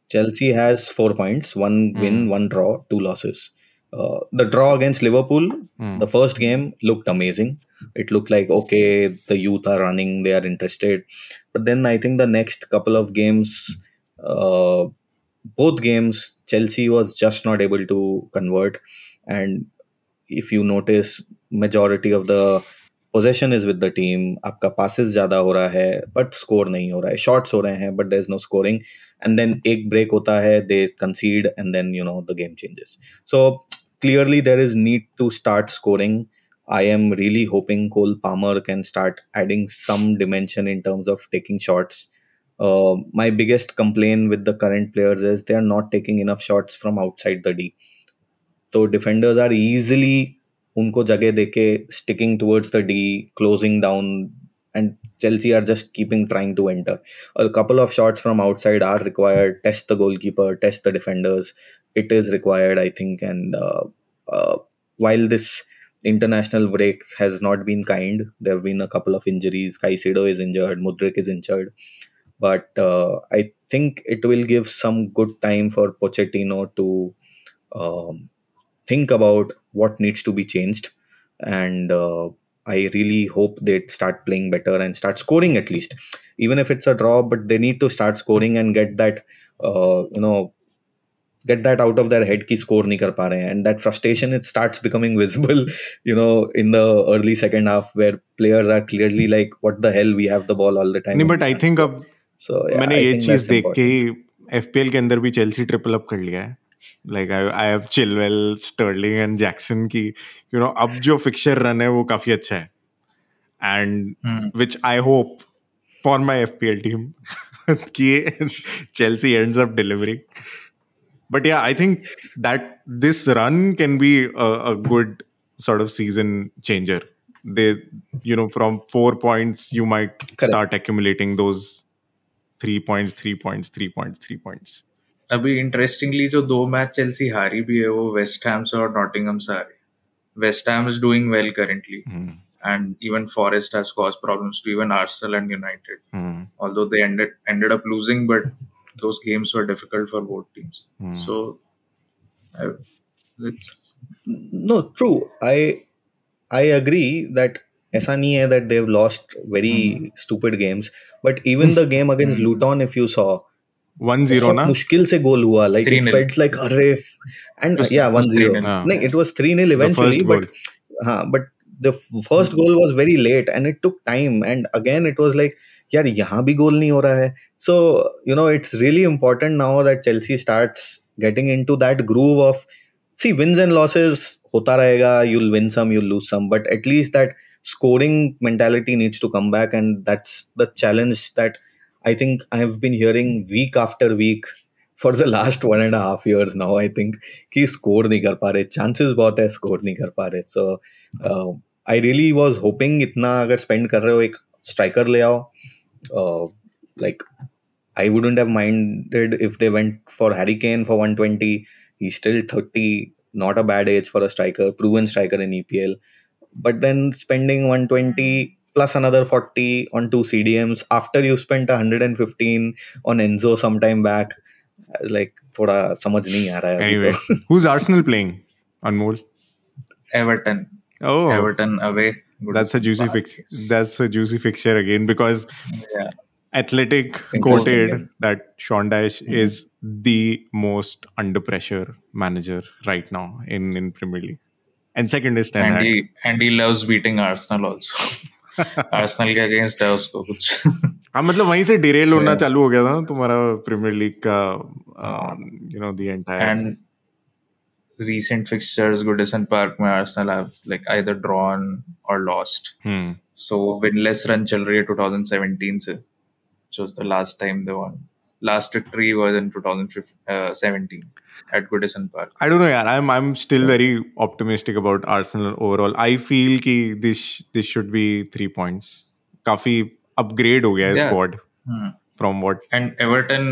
Chelsea has four points, one win, Hmm. one draw, two losses. Uh, the draw against Liverpool, Hmm. the first game looked amazing. It looked like okay, the youth are running, they are interested. But then I think the next couple of games, uh, both games, Chelsea was just not able to convert. And if you notice, majority of the possession is with the team. आपका passes ज्यादा हो रहा है, but score नहीं हो रहा है. Shots हो रहे हैं, but there's no scoring. And then एक break होता है, they concede, and then you know the game changes. So clearly there is need to start scoring. I am really hoping Cole Palmer can start adding some dimension in terms of taking shots. Uh, my biggest complaint with the current players is they are not taking enough shots from outside the D. So defenders are easily unko जगह deke sticking towards the D, closing down, and Chelsea are just keeping trying to enter. A couple of shots from outside are required. Test the goalkeeper, test the defenders. It is required, I think. And uh, uh, while this international break has not been kind, there have been a couple of injuries. Caicedo is injured, Mudryk is injured but uh, I think it will give some good time for Pochettino to um, think about what needs to be changed, and uh, I really hope they start playing better and start scoring at least, even if it's a draw. But they need to start scoring and get that uh, you know get that out of their head ki score nahi kar pa rahe and that frustration it starts becoming visible you know in the early second half where players are clearly like what the hell we have the ball all the time no, but i think score. Think so yeah, मैंने I ये चीज़ देख के. ही FPL के अंदर भी Chelsea triple up कर लिया है like I I have Chilwell Sterling and Jackson की यू नो अब जो फिक्चर रन है वो काफ़ी अच्छा है and Hmm. which I hope for my FPL team कि Chelsea ends up delivering. But yeah, I think that this run can be a, a good sort of season changer. They, you know, from four points, you might Correct. start accumulating those three points, three points, three points, three points. अभी interestingly जो दो match Chelsea हारी भी है वो West Ham से और Nottingham से हारी West Ham is doing well currently Hmm. and even Forest has caused problems to even Arsenal and United. Hmm. Although they ended ended up losing, but those games were difficult for both teams. Hmm. So, I, it's No, true. I I agree that ऐसा नहीं है that they've lost very stupid games but even the game against Luton if you saw 1-0 ना? मुश्किल से goal हुआ like it felt like अरे and या 1-0 नहीं इट वाज 3-0 इवेंचुअली बट हाँ but the first goal was very late and it took time and again it was like यार यहाँ भी गोल नहीं हो रहा है. So you know it's really important now that Chelsea starts getting into that groove of see wins and losses होता रहेगा you'll win some you'll lose some but at least that scoring mentality needs to come back and that's the challenge that i think i have been hearing week after week for the last one and a half years now i think he scored nahi kar chances but he scored nahi kar so uh, i really was hoping itna agar spend kar rahe ho ek striker le uh, like i wouldn't have minded if they went for Harry Kane for 120 he's still 30 not a bad age for a striker proven striker in epl but then spending 120 plus another 40 on two CDMs after you spent 115 on Enzo sometime back. Like, thoda samajh nahi aa raha. Anyway, who's Arsenal playing? Anmol? Everton. Oh. Everton away. Good That's a juicy fixture. That's a juicy fixture again because yeah. Athletic quoted that Sean Dyche mm-hmm. is the most under pressure manager right now in, in Premier League. And second is Ten Hag. he and he loves beating Arsenal also. Arsenal के against है उसको कुछ हाँ मतलब वहीं से Daryl होना. चालू हो गया था तुम्हारा प्रीमियर लीग का you know the entire and recent fixtures Goodison Park में Arsenal have like either drawn or lost. Hmm. So winless run चल रही है 2017 से which was the last time they won. last victory was in 2017 at Goodison Park. I don't know, yaar. I'm I'm still very optimistic about Arsenal overall. I feel कि this this should be three points. काफी upgrade हो गया है Yeah. squad Hmm. from what And Everton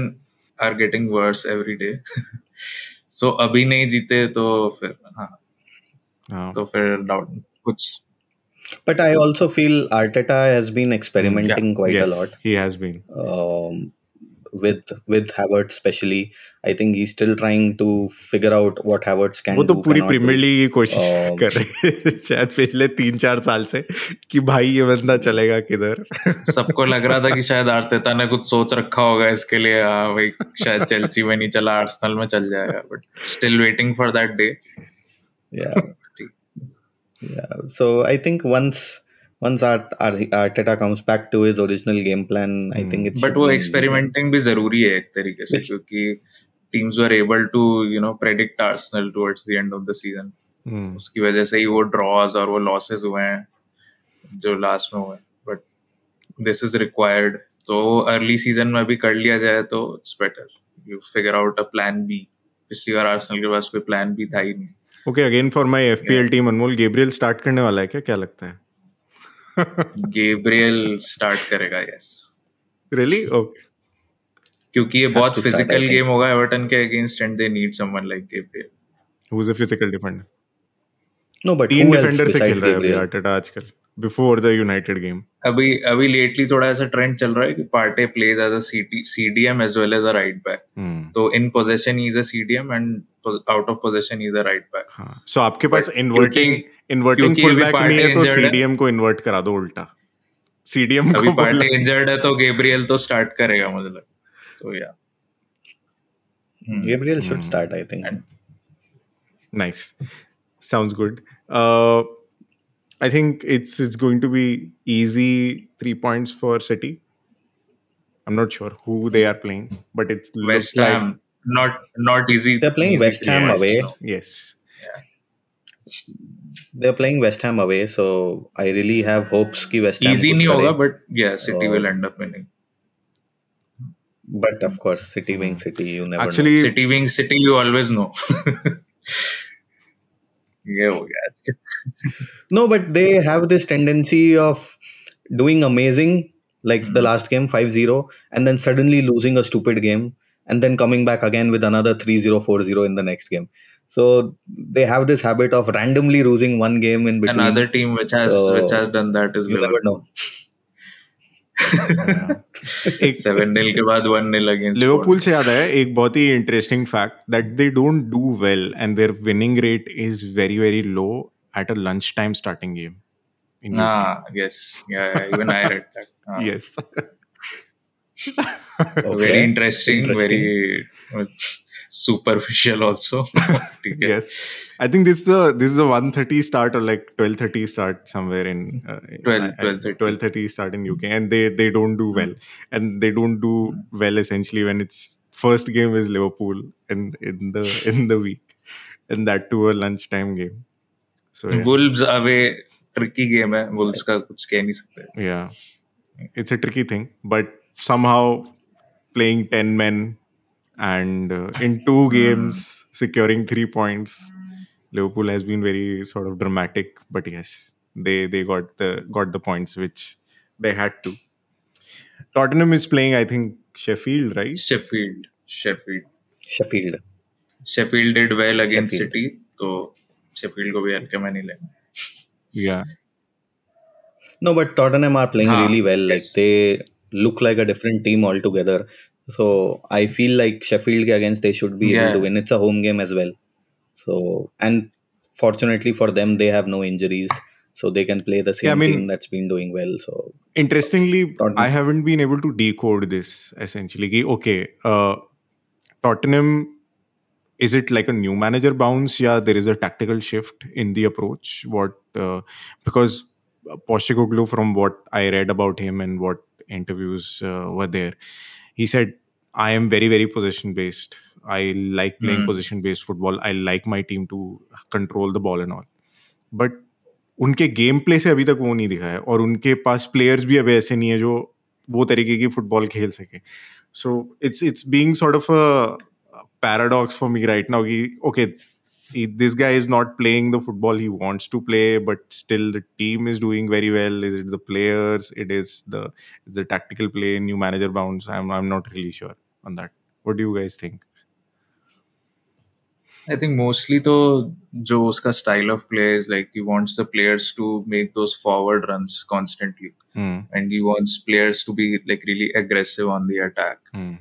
are getting worse every day. so अभी नहीं जीते तो फिर हाँ uh, तो फिर डाउट कुछ But I also feel Arteta has been experimenting quite yes, a lot he has been. um, with with Havertz, especially. I think he's still trying to figure out what Havertz can वो तो पूरी premiere league की कोशिश Um, कर रहे हैं शायद पिछले तीन चार साल से कि भाई ये बंदा चलेगा किधर सबको लग रहा था कि शायद आर्टेता ने कुछ सोच रखा होगा इसके लिए हाँ भाई शायद चेल्सी में नहीं चला आर्सेनल में चल जाएगा but still waiting for that day Yeah. Yeah. So I think once once Art, Art, Arteta comes back to his original game plan, I Hmm. think it's but वो एक्सपेरिमेंटिंग भी ज़रूरी है एक तरीके से क्योंकि teams were able to you know predict Arsenal towards the end of the season hmm, उसकी वजह से ही वो ड्रॉज और वो लॉसेस हुए हैं जो लास्ट में हुए बट दिस इज़ रिक्वायर्ड तो अर्ली सीज़न में भी कर लिया जाए तो it's better you figure out a plan B पिछली बार आर्सेनल के पास कोई प्लान भी था ही नहीं. Okay again for my FPL team Anmol Gabriel start करने वाला है क्या? क्या लगता है? गेब्रियल स्टार्ट करेगा यस रियली ओके क्योंकि ये बहुत फ़िज़िकल गेम होगा एवर्टन के against and they need someone like Gabriel who is a physical defender no, but तीन डिफेंडर से खेल रहा है आर्टेटा आजकल बिफोर द यूनाइटेड गेम अभी अभी लेटली थोड़ा ऐसा ट्रेंड चल रहा है कि Partey plays as a CDM as well as a right back तो in possession he is a CDM and out of position is a right back so आपके पास इनवर्टिंग इनवर्टिंग फुलबैक नहीं है तो सीडीएम को इन्वर्ट करा दो उल्टा। सीडीएम को पार्टी इंजर्ड है तो गैब्रियल तो स्टार्ट करेगा मुझे लगता है तो yeah Gabriel should start I think nice sounds good I think it's it's going to be easy three points for City I am not sure who they are playing but it's West Ham like, not not easy. They're playing easy West Ham to- away. Yes. They're playing West Ham away, so I really have hopes कि West Ham Easy कुछ नहीं करे. होगा but yeah City Oh. will end up winning. But of course, City being City, you never Actually, City being City you always know. ये हो गया आज के know. No, but they have this tendency of doing amazing, like the last game 5-0, and then suddenly losing a stupid game, and then coming back again with another 3-0, 4-0 in the next game. So they have this habit of randomly losing one game in between. Another team which has So, which has done that is you never know. एक seven nil के बाद one nil against Liverpool से याद आया एक बहुत ही interesting fact that they don't do well and their winning rate is very very low at a lunch time starting game in Ah, yes. Yeah, yeah, even I read that. Ah. yes okay. very interesting, interesting. very uh, superficial also. Yes. I think this is the this is the 130 start or like 1230 start somewhere in uh, 12 1230 start in uk and they they don't do well. Hmm. And they don't do well essentially when it's first game is liverpool and in the in the week and that to a lunchtime game. So yeah. wolves a tricky game eh? wolves yeah. It's a tricky thing but somehow playing 10 men and uh, in two games securing three points. Liverpool has been very sort of dramatic but yes they they got the got the points which they had to. Tottenham is playing i think sheffield right? Sheffield. Sheffield. Sheffield. Sheffield did well against sheffield. city so sheffield ko be a mein yeah. No but tottenham are playing ah, really well. Like yes. they look like a different team altogether. So I feel like Sheffield against they should be Yeah. able to win. It's a home game as well. So and fortunately for them, they have no injuries, so they can play the same Yeah, I mean- team that's been doing well. So interestingly Tottenham. i haven't been able to decode this essentially कि, okay uh, tottenham is it like a new manager bounce yeah there is a tactical shift in the approach what uh, because Postecoglou from what i read about him and what interviews uh, were there he said i am very very possession based i like playing Hmm. possession based football i like my team to control the ball and all but उनके game play से अभी तक वो नहीं दिखा है और उनके पास प्लेयर्स भी अभी ऐसे नहीं है जो वो तरीके की फुटबॉल खेल सके so it's it's being sort of a paradox for me right now He- okay he, this guy is not playing the football he wants to play, but still the team is doing very well. Is it the players? It is the the tactical play, new manager bounce. I'm I'm not really sure on that. What do you guys think? I think mostly though Joe's style of play is like he wants the players to make those forward runs constantly. Mm. And he wants players to be like really aggressive on the attack. Mm.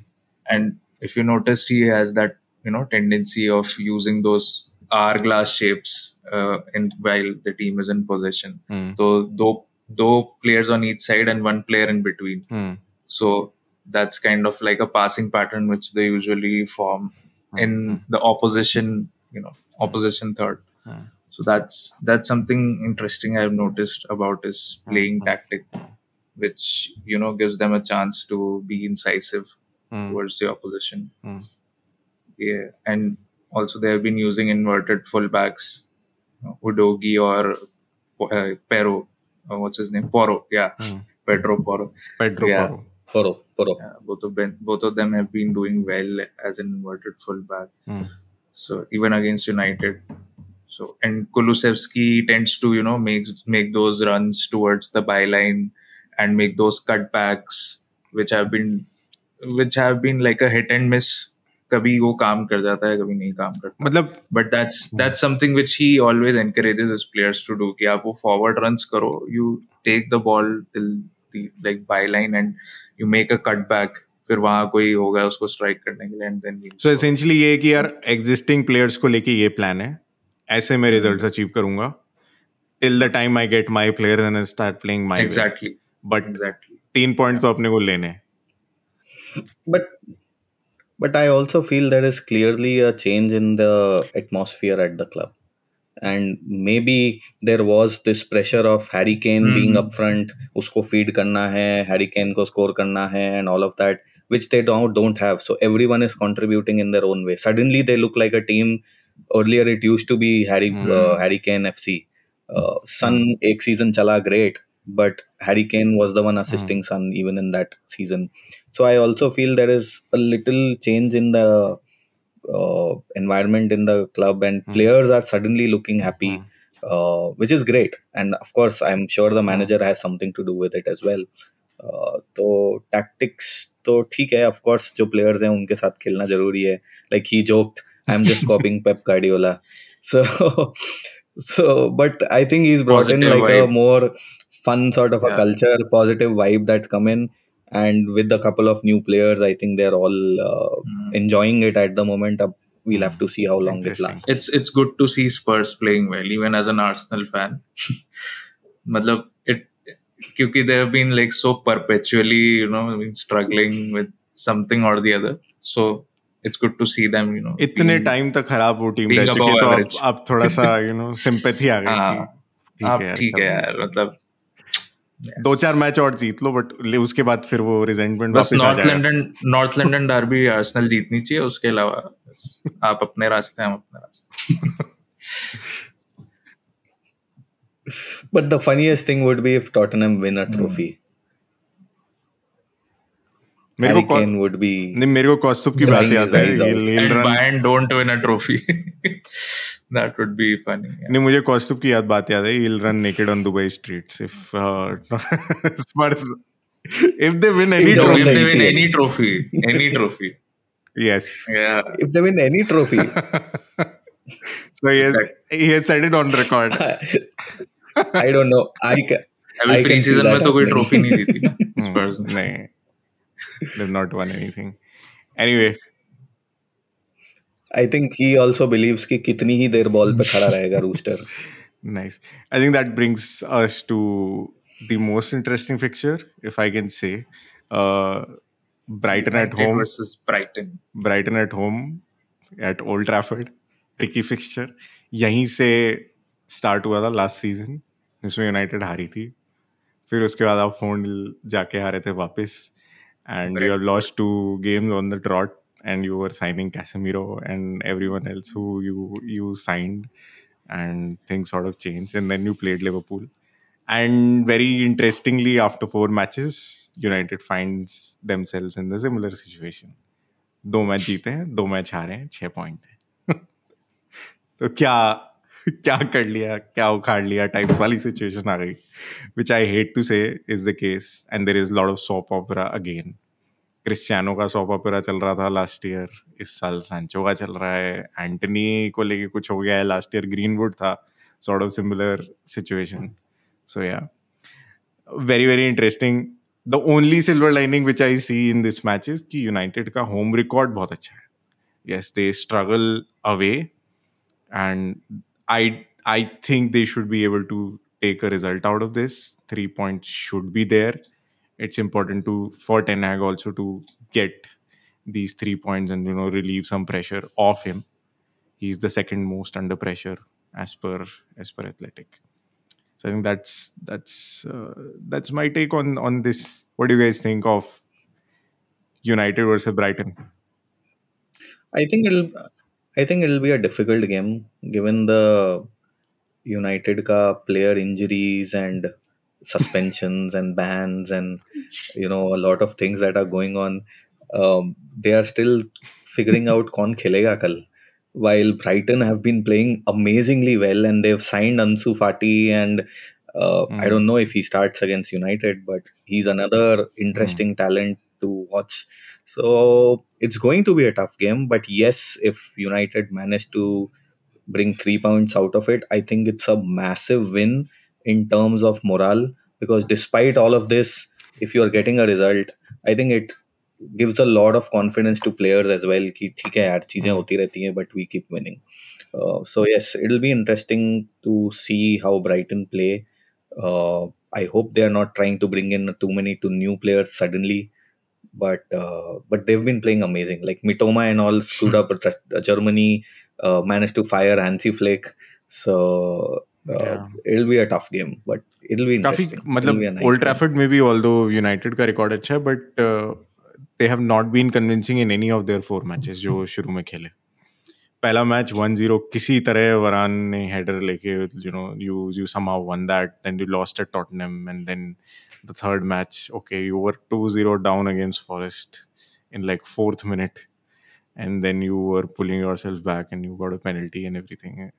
And if you noticed he has that, you know, tendency of using those hourglass shapes uh, in while the team is in possession. Hmm, so though though players on each side and one player in between. Hmm, so that's kind of like a passing pattern which they usually form hmm, in the opposition you know opposition third. Hmm, so that's that's something interesting i've noticed about his playing tactic which you know gives them a chance to be incisive hmm, towards the opposition. Hmm. yeah and also they have been using inverted fullbacks Udogie or uh, pero uh, what's his name Porro yeah hmm. pedro Porro pedro Yeah. Porro. Poro, Poro. yeah, both of them both of them have been doing well as an inverted fullback Hmm, so even against United. So and Kulusevski tends to you know make make those runs towards the byline and make those cutbacks which have been which have been like a hit and miss. कभी वो काम कर जाता है कभी नहीं काम करता। मतलब but that's something which he always encourages his players to do कि आप वो फॉरवर्ड रन करो you take the ball till like byline and you make a cut back फिर वहाँ कोई होगा उसको स्ट्राइक करने के लिए एंड देन सो एसेंशियली ये कि यार एग्जिस्टिंग प्लेयर्स को लेके ये प्लान है ऐसे में रिज़ल्ट अचीव करूँगा till the time I get my player and I start playing my exactly but exactly तीन पॉइंट तो अपने को लेने हैं। But but I also feel there is clearly a change in the atmosphere at the club. And maybe there was this pressure of Harry Kane being Mhm. up front, usko feed karna hai, Harry Kane ko score karna hai, and all of that, which they now don't have. So everyone is contributing in their own way. Suddenly they look like a team. Earlier it used to be Harry Mhm. uh, Harry Kane FC. Uh, Son ek season chala great, but Harry Kane was the one hmm. assisting mm. Son even in that season. So I also feel there is a little change in the uh, environment in the club, and mm. players are suddenly looking happy, mm. uh, which is great. And of course, I'm sure the hmm. manager has something to do with it as well. Uh, तो tactics तो ठीक है of course जो players हैं उनके साथ खेलना जरूरी है like he joked I am just copying Pep Guardiola so so but i think he's brought in like a more fun sort of a Yeah. culture positive vibe that's come in and with a couple of new players I think they're all uh, Mm. enjoying it at the moment Uh, we'll have to see how long it Interesting. lasts it's it's good to see Spurs playing well, even as an Arsenal fan. मतलब it क्योंकि they have been like so perpetually, you know, been struggling with something or the other. So it's good to see them, you know. इतने being- time तक खराब वो team being रह चुकी है above तो अब average. अब थोड़ा सा यू नो सिंपैथी आ गई हाँ, कि आप ठीक है ठीक है यार यार दो चार मैच और जीत लो बट उसके बाद फिर वो रिजेंटमेंट बस वापस आ North London North London derby Arsenal जीतनी चाहिए उसके अलावा आप अपने रास्ते हम अपने रास्ते। But the funniest thing would be if Tottenham win a trophy. मेरे Harry को would be नहीं मेरे को कौस्तुभ की बात याद है eyes out. he'll- he'll and trophy that would be funny yeah. नहीं मुझे कौस्तुभ की याद बात याद है he'll run naked on Dubai streets if uh, Spurs if they win any If So if they win any trophy any trophy yes yeah if they win any trophy so he has, he has said it on record I don't know I ca- अभी I pre can see season में that तो कोई. Trophy नहीं जीती Hmm, Spurs नहीं they've not won anything anyway I think he also believes कि कितनी ही देर बॉल पे खड़ा रहेगा rooster nice I think that brings us to the most interesting fixture if I can say Brighton at home versus Brighton Brighton at home at Old Trafford tricky fixture यहीं से start हुआ था last season जिसमें United हारी थी. फिर उसके बाद आप फ़ोन जाके हारे थे वापस. And you are lost two games on the trot and you were signing Casemiro and everyone else who you you signed and things sort of changed and then you played Liverpool And very interestingly, after four matches, United finds themselves in the similar situation. दो match जीते हैं दो match हारे हैं छह point है तो क्या क्या कर लिया क्या उखाड़ लिया टाइप्स वाली सिचुएशन आ गई which I hate to say is the case and there is lot of soap opera again Cristiano का सॉप ऑपरा चल रहा था लास्ट ईयर इस साल सैंचो का चल रहा है एंटनी को लेके कुछ हो गया है लास्ट ईयर ग्रीनवुड था sort of similar situation so yeah very very interesting the only silver lining which I see in this match is कि यूनाइटेड का होम रिकॉर्ड बहुत अच्छा है। Yes, they struggle away and i i think they should be able to take a result out of this. Three points should be there. It's important to for ten hag also to get these three points and you know relieve some pressure off him. He's the second most under pressure as per as per athletic. So i think that's that's uh, that's my take on on this. What do you guys think of united versus brighton? I think it'll I think it'll be a difficult game given the United ka player injuries and suspensions and bans and you know a lot of things that are going on um, they are still figuring out kon khelega kal while brighton have been playing amazingly well and they've signed ansu fati and uh, mm. i hmm. don't know if he starts against united but he's another interesting mm. talent to watch so it's going to be a tough game but yes if united manage to bring 3 points out of it i think it's a massive win in terms of morale. Because despite all of this, if you're getting a result, I think it gives a lot of confidence to players as well. कि ठीक है यार चीजें Hmm. होती रहती हैं, but we keep winning. Uh, so yes, it'll be interesting to see how Brighton play. Uh, I hope they are not trying to bring in too many to new players suddenly, but uh, but they've been playing amazing. Like Mitoma and all screwed up. but, uh, Germany uh, managed to fire Hansi Flick, so uh, Yeah. it'll be a tough game, but it'll be interesting. मतलब game. में भी का record अच्छा है इन जो शुरू में खेले पहला मैच 1-0 किसी तरह वरान ने हेडर लेके you know you you somehow won that then you lost at Tottenham and then the third match okay you were 2-0 down against Forest in like fourth minute and then you were pulling yourself back and you got a penalty and everything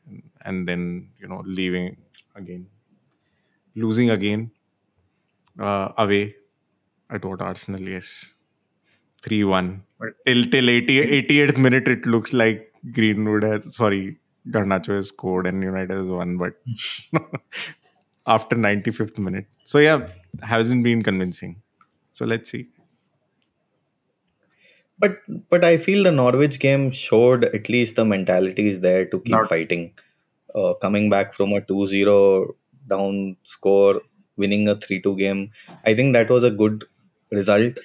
and, then you know leaving again losing again uh, away at what Arsenal, yes. 3 1. Till, till 80, 88th minute, it looks like Greenwood has, sorry, Garnacho has scored and United has won, but after 95th minute. So, yeah, hasn't been convincing. So, let's see. But but I feel the Norwich game showed at least the mentality is there to keep Not- fighting. Uh, coming back from a 2-0 down score, winning a 3-2 game. I think that was a good result.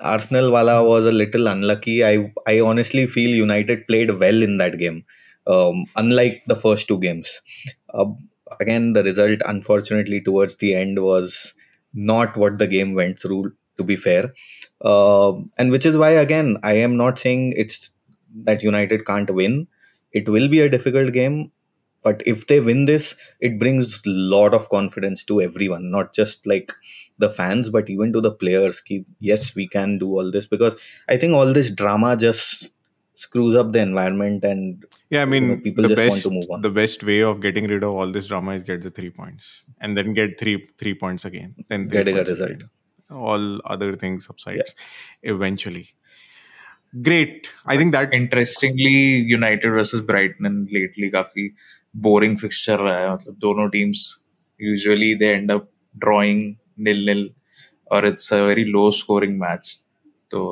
Arsenal wala was a little unlucky. I I honestly feel United played well in that game, um, unlike the first two games. Uh, again, the result unfortunately towards the end was not what the game went through. To be fair, uh, and which is why again I am not saying it's that United can't win. It will be a difficult game, but if they win this, it brings lot of confidence to everyone, not just like the fans, but even to the players. Keep yes, we can do all this because I think all this drama just screws up the environment and Yeah, I You mean, know, people the just want best to move on. the best way of getting rid of all this drama is get the three points and then get three three points again. Then get a result. again All other things subsides eventually. Great. I think that interestingly United versus Brighton lately काफी boring fixture रहा है मतलब दोनों teams usually they end up drawing निल निल और it's a very low scoring match तो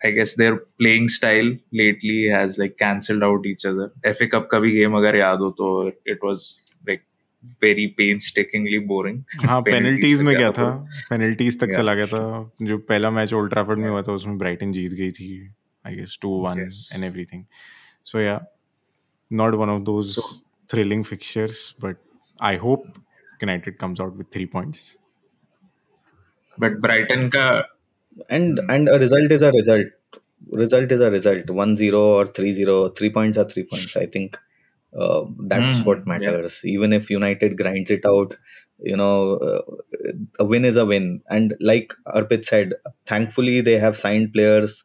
I guess there playing style lately has like cancelled out each other FA cup का भी game अगर याद हो तो it was like very painstakingly boring हाँ penalties penalties में क्या था? पेनल्टीज तक चला गया था। जो पहला मैच ओल्ड ट्रैफर्ड में हुआ था उसमें ब्राइटन जीत गई थी। I guess two one Yes. And everything so yeah not one of those So- thrilling fixtures but I hope United comes out with three points but Brighton का and Hmm. and a result is a result. Result is a result. 1-0 or 3-0 three points are three points i think. Uh, that's Hmm, what yeah. matters even if united grinds it out you know, uh, a win is a win. And like Arpit said, thankfully they have signed players.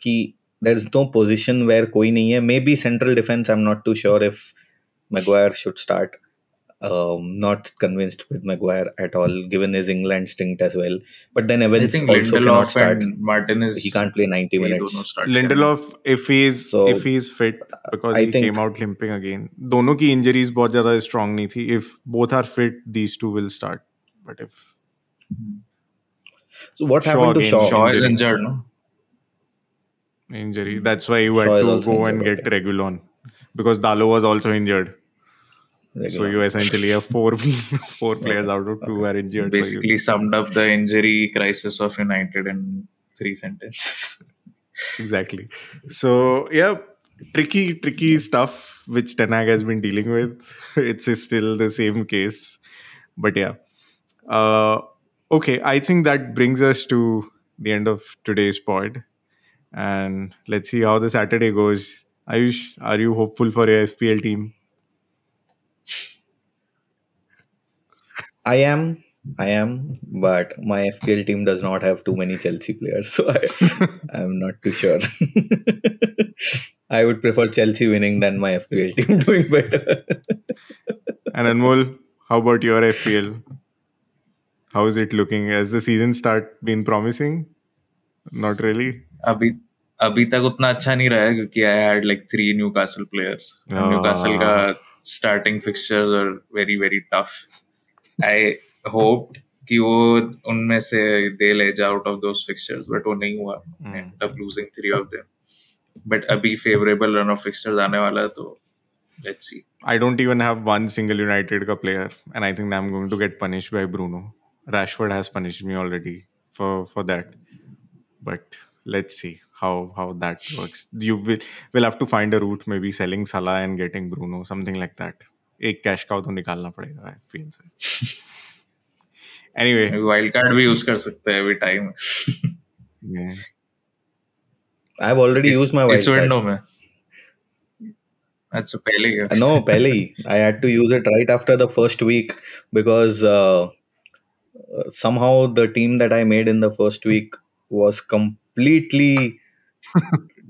Ki there's no position where koi nahi hai. Maybe central defense. I'm not too sure if Maguire should start um, not convinced with Maguire at all, given his England stint as well. But then Evans also Lindelof cannot start. Martinez, he can't play ninety minutes. Lindelof, if he's so, if he's fit, because I he think, came out limping again. दोनों की injuries बहुत ज़्यादा strong नहीं If both are fit, these two will start. But if so, what Shaw happened to? Shaw? Shaw is injured, no? Injury. That's why he had to go and get Reguilon because Dalot was also injured. So you essentially have four four players out of two are injured. So you, Basically summed up the injury crisis of United in three sentences. exactly. So yeah, tricky, tricky stuff which Ten Hag has been dealing with. It's still the same case, but yeah. Uh, okay, I think that brings us to the end of today's pod, and let's see how the Saturday goes. Ayush, are you hopeful for your FPL team? I am, I am, but my FPL team does not have too many Chelsea players, so I, I'm not too sure. I would prefer Chelsea winning than my FPL team doing better. And Anmol, how about your FPL? How is it looking? Has the season start been promising? Not really. अभी अभी तक उतना अच्छा नहीं रहा है क्योंकि I had like three Newcastle players Ah. Newcastle का starting fixtures are very very tough I hope कि वो उनमें से दे ले जा out of those fixtures but वो नहीं हुआ. End up losing three of them but अभी फेवरेबल रन ऑफ़ फिक्सचर्स आने वाला है तो let's see I don't even have one single United का player and I think I am going to get punish by Bruno Rashford has punished me already for for that but let's see how how that works. You will will have to find a route maybe selling salah and getting bruno something like that. एक cash cow तो निकालना पड़ेगा IPL से anyway wild card भी use कर सकते हैं अभी time I have already used my wild card इस विंडो में। अच्छा पहले ही नो पहले ही. I had to use it right after the first week because somehow the team that I made in the first week was completely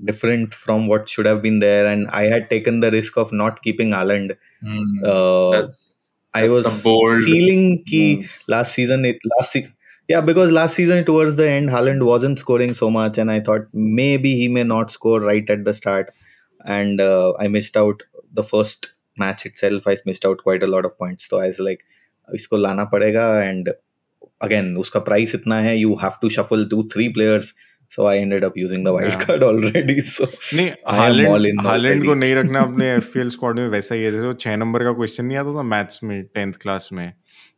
different from what should have been there, and I had taken the risk of not keeping Haaland. Mm, uh, that's, that's I was bold... feeling key mm. last season it last se- yeah because last season towards the end Haaland wasn't scoring so much, and I thought maybe he may not score right at the start, and uh, I missed out the first match itself. I missed out quite a lot of points, so I was like, इसको lana padega." and again उसका itna hai. You have to shuffle two, three players. So I ended up using the wild Yeah. card already so नहीं Haaland Haaland को नहीं रखना अपने FPL squad में वैसा ही है। जैसे वो छह नंबर का क्वेश्चन नहीं आता था मैथ्स में टेंथ क्लास में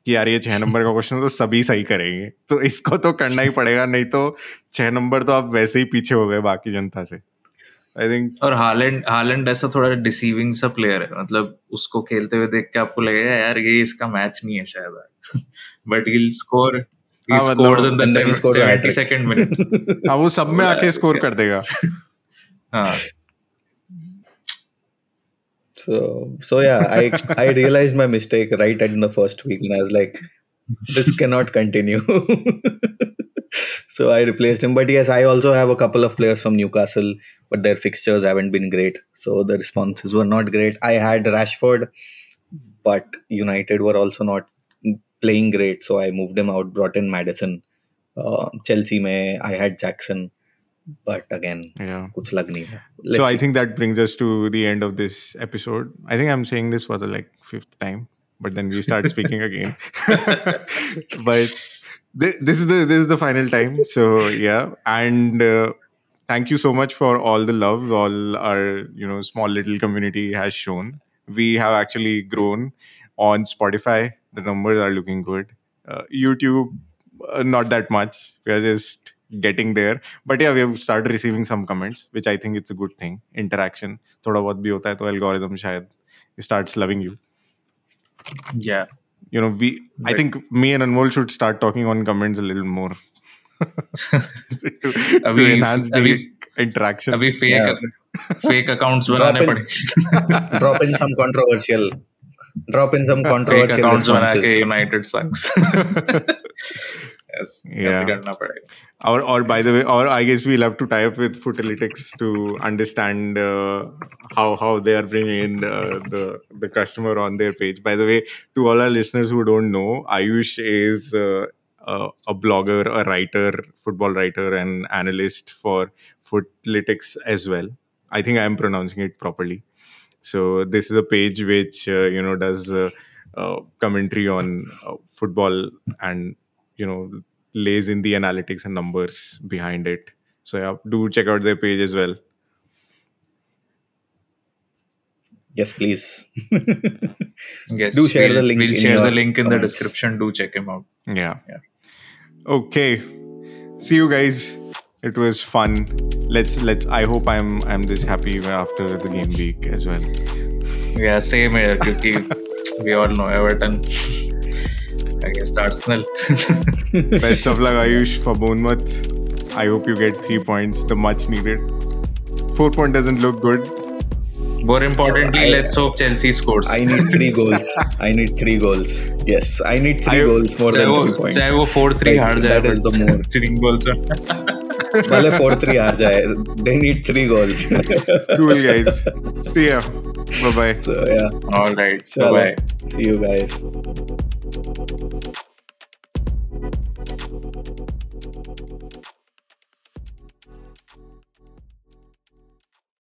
कि यार ये छह नंबर का क्वेश्चन तो सभी सही करेंगे। तो इसको तो करना ही पड़ेगा नहीं तो छह नंबर तो आप वैसे ही पीछे हो गए बाकी जनता से। आई थिंक और हालैंड हालैंड ऐसा थोड़ा डिसीविंग सा प्लेयर है। मतलब उसको खेलते हुए देख के आपको लगेगा यार ये इसका मैच नहीं है शायद but he score he हाँ, मतलब scores in the and then he scored a 70 hat-trick. second minute हाँ वो सब में बोला आके है, स्कोर क्या? कर देगा हाँ So so yeah, I I realized my mistake right at the first week, and I was like, this cannot continue. so I replaced him. But yes, I also have a couple of players from Newcastle, but their fixtures haven't been great, so the responses were not great. I had Rashford, but United were also not playing great, so I moved him out, brought in Maddison. Uh, Chelsea, mein, I had Jackson, but again, yeah. kuch lag nahi. So I think that brings us to the end of this episode. I think I'm saying this for the like fifth time, but then we start speaking again. but this is the this is the final time. So yeah, and. Uh, thank you so much for all the love all our you know small little community has shown we have actually grown on spotify the numbers are looking good uh, youtube uh, not that much we are just getting there but yeah we have started receiving some comments which i think it's a good thing interaction थोड़ा बहुत भी होता है तो algorithm शायद starts loving you yeah you know we i Right. think me and anmol should start talking on comments a little more to, to अभी- enhance the अभी- interaction अभी fake Yeah. Fake accounts Drop बनाने in- पड़े Drop in some controversial drop in some controversial fake responses. United sucks. yes. Yeah. Or, or by the way, or I guess we'll have to tie up with Footalytics to understand uh, how how they are bringing in the, the, the customer on their page. By the way, to all our listeners who don't know, Ayush is uh, uh, a blogger, a writer, football writer, and analyst for Footalytics as well. I think I am pronouncing it properly so this is a page which uh, you know does uh, uh, commentary on uh, football and you know lays in the analytics and numbers behind it. So yeah, do check out their page as well. Yes, please. Yes, Do share we'll, the link We'll in share the link in the description. Do check him out. Yeah. Yeah. Okay. See you guys It was fun. Let's let's. I hope I'm I'm this happy after the game week as well. Yeah, same here. क्योंकि we all know Everton against Arsenal. Best of luck, Ayush, for Bournemouth. I hope you get three points, the much needed. Four point doesn't look good. More importantly, I- let's hope Chelsea scores. I need three goals. I need three goals. Yes, I need three I- goals more चाहे than वो three points. चाहे वो four three Like, हार जाए that is the more. Three goals भले four three हार जाए they need three goals cool guys see you bye bye so yeah all right bye see you guys